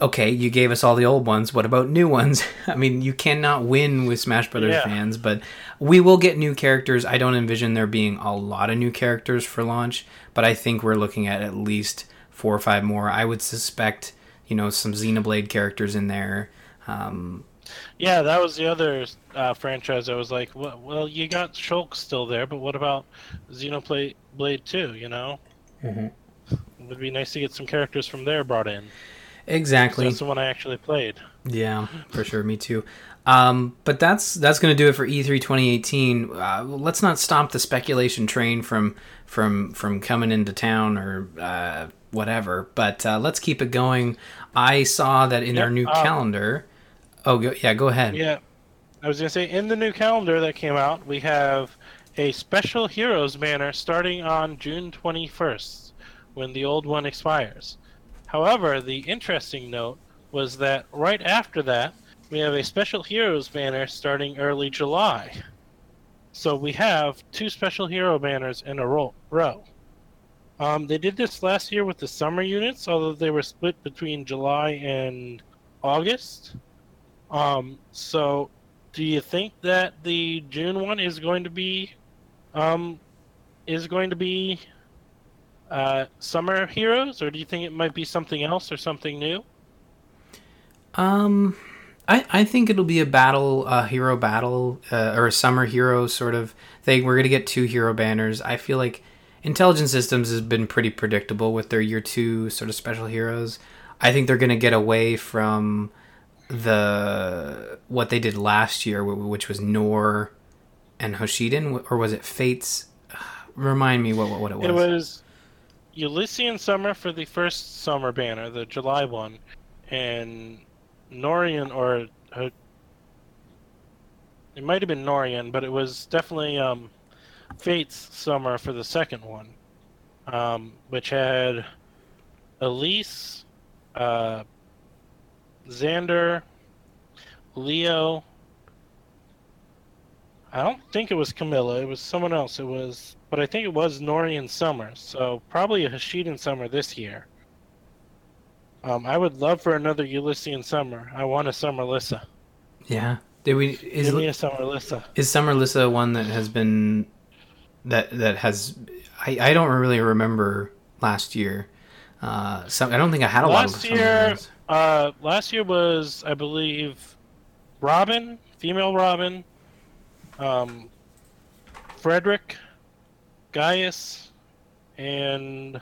S1: okay, you gave us all the old ones. What about new ones? [laughs] I mean, you cannot win with Smash Brothers
S2: Yeah.
S1: fans, but we will get new characters. I don't envision there being a lot of new characters for launch, but I think we're looking at at least four or five more. I would suspect, you know, some Xenoblade characters in there. Um,
S2: Yeah, that was the other uh, franchise. I was like, well, well, you got Shulk still there, but what about Xenoblade Blade 2, you know?
S1: Mm-hmm.
S2: It would be nice to get some characters from there brought in.
S1: exactly.
S2: That's the one I actually played.
S1: Yeah, for sure. Me too. Um, but that's that's going to do it for E E3 2018. Uh, let's not stop the speculation train from from from coming into town or uh, whatever. But uh, let's keep it going. I saw that in their
S2: Yep,
S1: new
S2: um,
S1: calendar. Oh, go, yeah. Go ahead.
S2: Yeah. I was gonna say in the new calendar that came out, we have a special heroes banner starting on June 21st, when the old one expires. However, the interesting note was that right after that, we have a special heroes banner starting early July. So we have two special hero banners in a row. Um, they did this last year with the summer units, although they were split between July and August. Um, so, do you think that the June one is going to be, um, is going to be, uh, summer heroes, or do you think it might be something else or something new?
S1: Um, I, I think it'll be a battle, a hero battle, uh, or a summer hero sort of thing. We're gonna get two hero banners. I feel like Intelligence Systems has been pretty predictable with their year two sort of special heroes. I think they're gonna get away from the what they did last year, which was Nohr and Hoshidan, or was it Fates? [sighs] Remind me what what, what it was.
S2: It was Ylissean Summer for the first summer banner, the July one, and Nohrian or it might have been Nohrian, but it was definitely um, Fate's Summer for the second one, um, which had Elise, uh, Xander, Leo. I don't think it was Camilla. It was someone else. It was, but I think it was Nori Nohrian Summer. So probably a Hoshidan Summer this year. Um, I would love for another Ylissean Summer. I want a Summer Lissa.
S1: Yeah. Did we is
S2: Give me a Summer Lissa.
S1: is Summer Lissa one that has been that that has I, I don't really remember last year. Uh, some I don't think I had a lot of
S2: Last
S1: Summer
S2: year. Uh, last year was I believe Robin, female Robin, um, Frederick, Gaius, and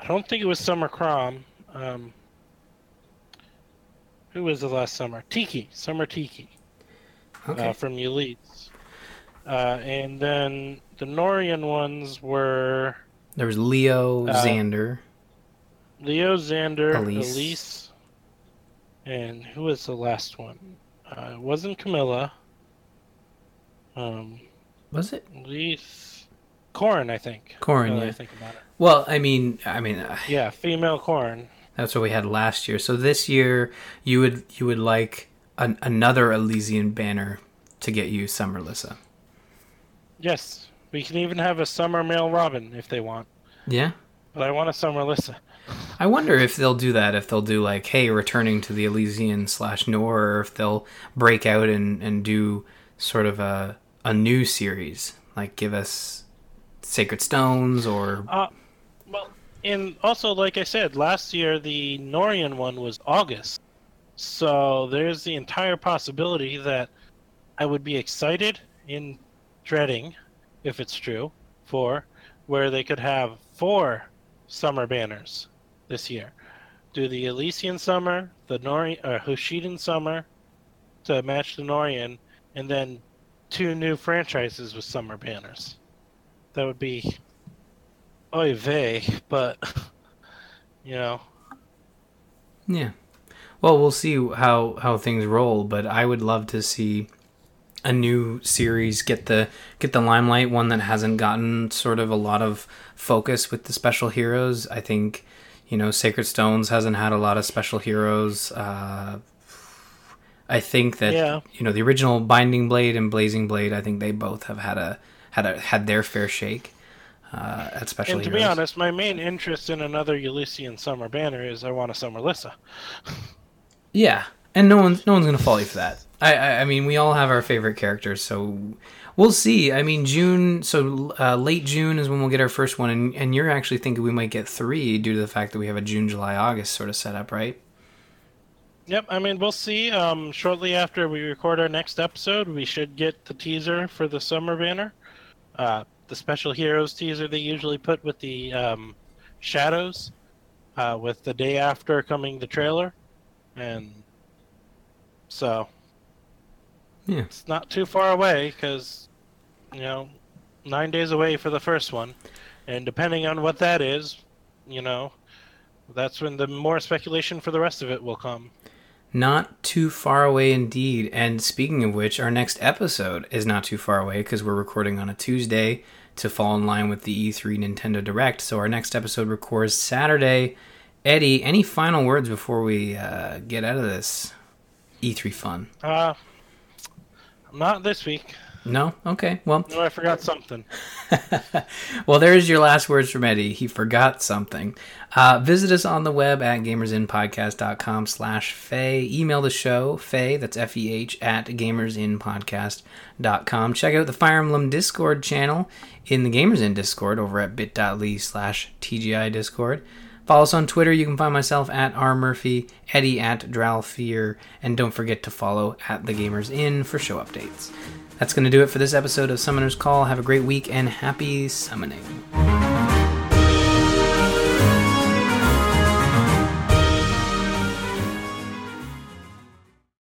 S2: I don't think it was Summer Chrom. Um, who was the last summer? Tiki, Summer Tiki
S1: Okay.
S2: uh, from Elites. Uh, and then the Nohrian ones were
S1: there was Leo,
S2: uh,
S1: Xander.
S2: Leo Xander,
S1: Elise.
S2: Elise. and who was the last one? Uh, it wasn't Camilla. Um,
S1: Was it
S2: Elise, Corrin, I think.
S1: Corrin?
S2: now that I think about it.
S1: Well, I mean, I mean, uh,
S2: Yeah, female Corrin.
S1: that's what we had last year. So this year, you would you would like an, another Elysian banner to get you Summer Lissa.
S2: Yes, we can even have a summer male Robin if they want.
S1: Yeah.
S2: But I want a summer Lissa.
S1: I wonder if they'll do that. If they'll do like, hey, returning to the Ylissean slash Nohr, or if they'll break out and and do sort of a a new series, like give us Sacred Stones or
S2: Uh, well, and also, like I said, last year the Nohrian one was August. So there's the entire possibility that I would be excited in dreading, if it's true, for where they could have four summer banners this year. Do the Ylissean summer, the Nori or Hoshidan summer to match the Nohrian, and then two new franchises with summer banners. That would be oy vey, but [laughs] you know,
S1: Yeah. Well, we'll see how how things roll, but I would love to see a new series get the get the limelight, one that hasn't gotten sort of a lot of focus with the special heroes. I think you know Sacred Stones hasn't had a lot of special heroes. Uh, I think that
S2: Yeah.
S1: you know the original Binding Blade and Blazing Blade. I think they both have had a had a had their fair shake uh, at special
S2: and to
S1: heroes.
S2: be honest, my main interest in another Ylissean summer banner is I want a summer Lissa.
S1: Yeah, and no one's no one's gonna fault you for that. I, I I mean, we all have our favorite characters, so we'll see. I mean, June, so uh, late June is when we'll get our first one, and and you're actually thinking we might get three due to the fact that we have a June, July, August sort of setup, right?
S2: Yep, I mean we'll see. Um, shortly after we record our next episode, we should get the teaser for the summer banner. Uh, the special heroes teaser they usually put with the um, shadows, uh, with the day after coming the trailer, and so
S1: Yeah.
S2: it's not too far away because you know nine days away for the first one, and depending on what that is, you know, that's when the more speculation for the rest of it will come.
S1: Not too far away indeed. And speaking of which, our next episode is not too far away because we're recording on a Tuesday to fall in line with the E3 Nintendo Direct. So our next episode records Saturday. Eddie, any final words before we uh, get out of this E3 fun?
S2: Uh, not this week.
S1: No? Okay. Well,
S2: No, I forgot something. [laughs]
S1: well, there's your last words from Eddie. He forgot something. Uh, visit us on the web at gamersinpodcast.com slash Feh. Email the show, Feh, that's F-E-H, at gamersinpodcast.com. Check out the Fire Emblem Discord channel in the Gamers Inn Discord over at bit.ly slash TGI Discord. Follow us on Twitter. You can find myself at R. Murphy, Eddie at Dralfear, and don't forget to follow at the Gamers Inn for show updates. That's going to do it for this episode of Summoner's Call. Have a great week and happy summoning.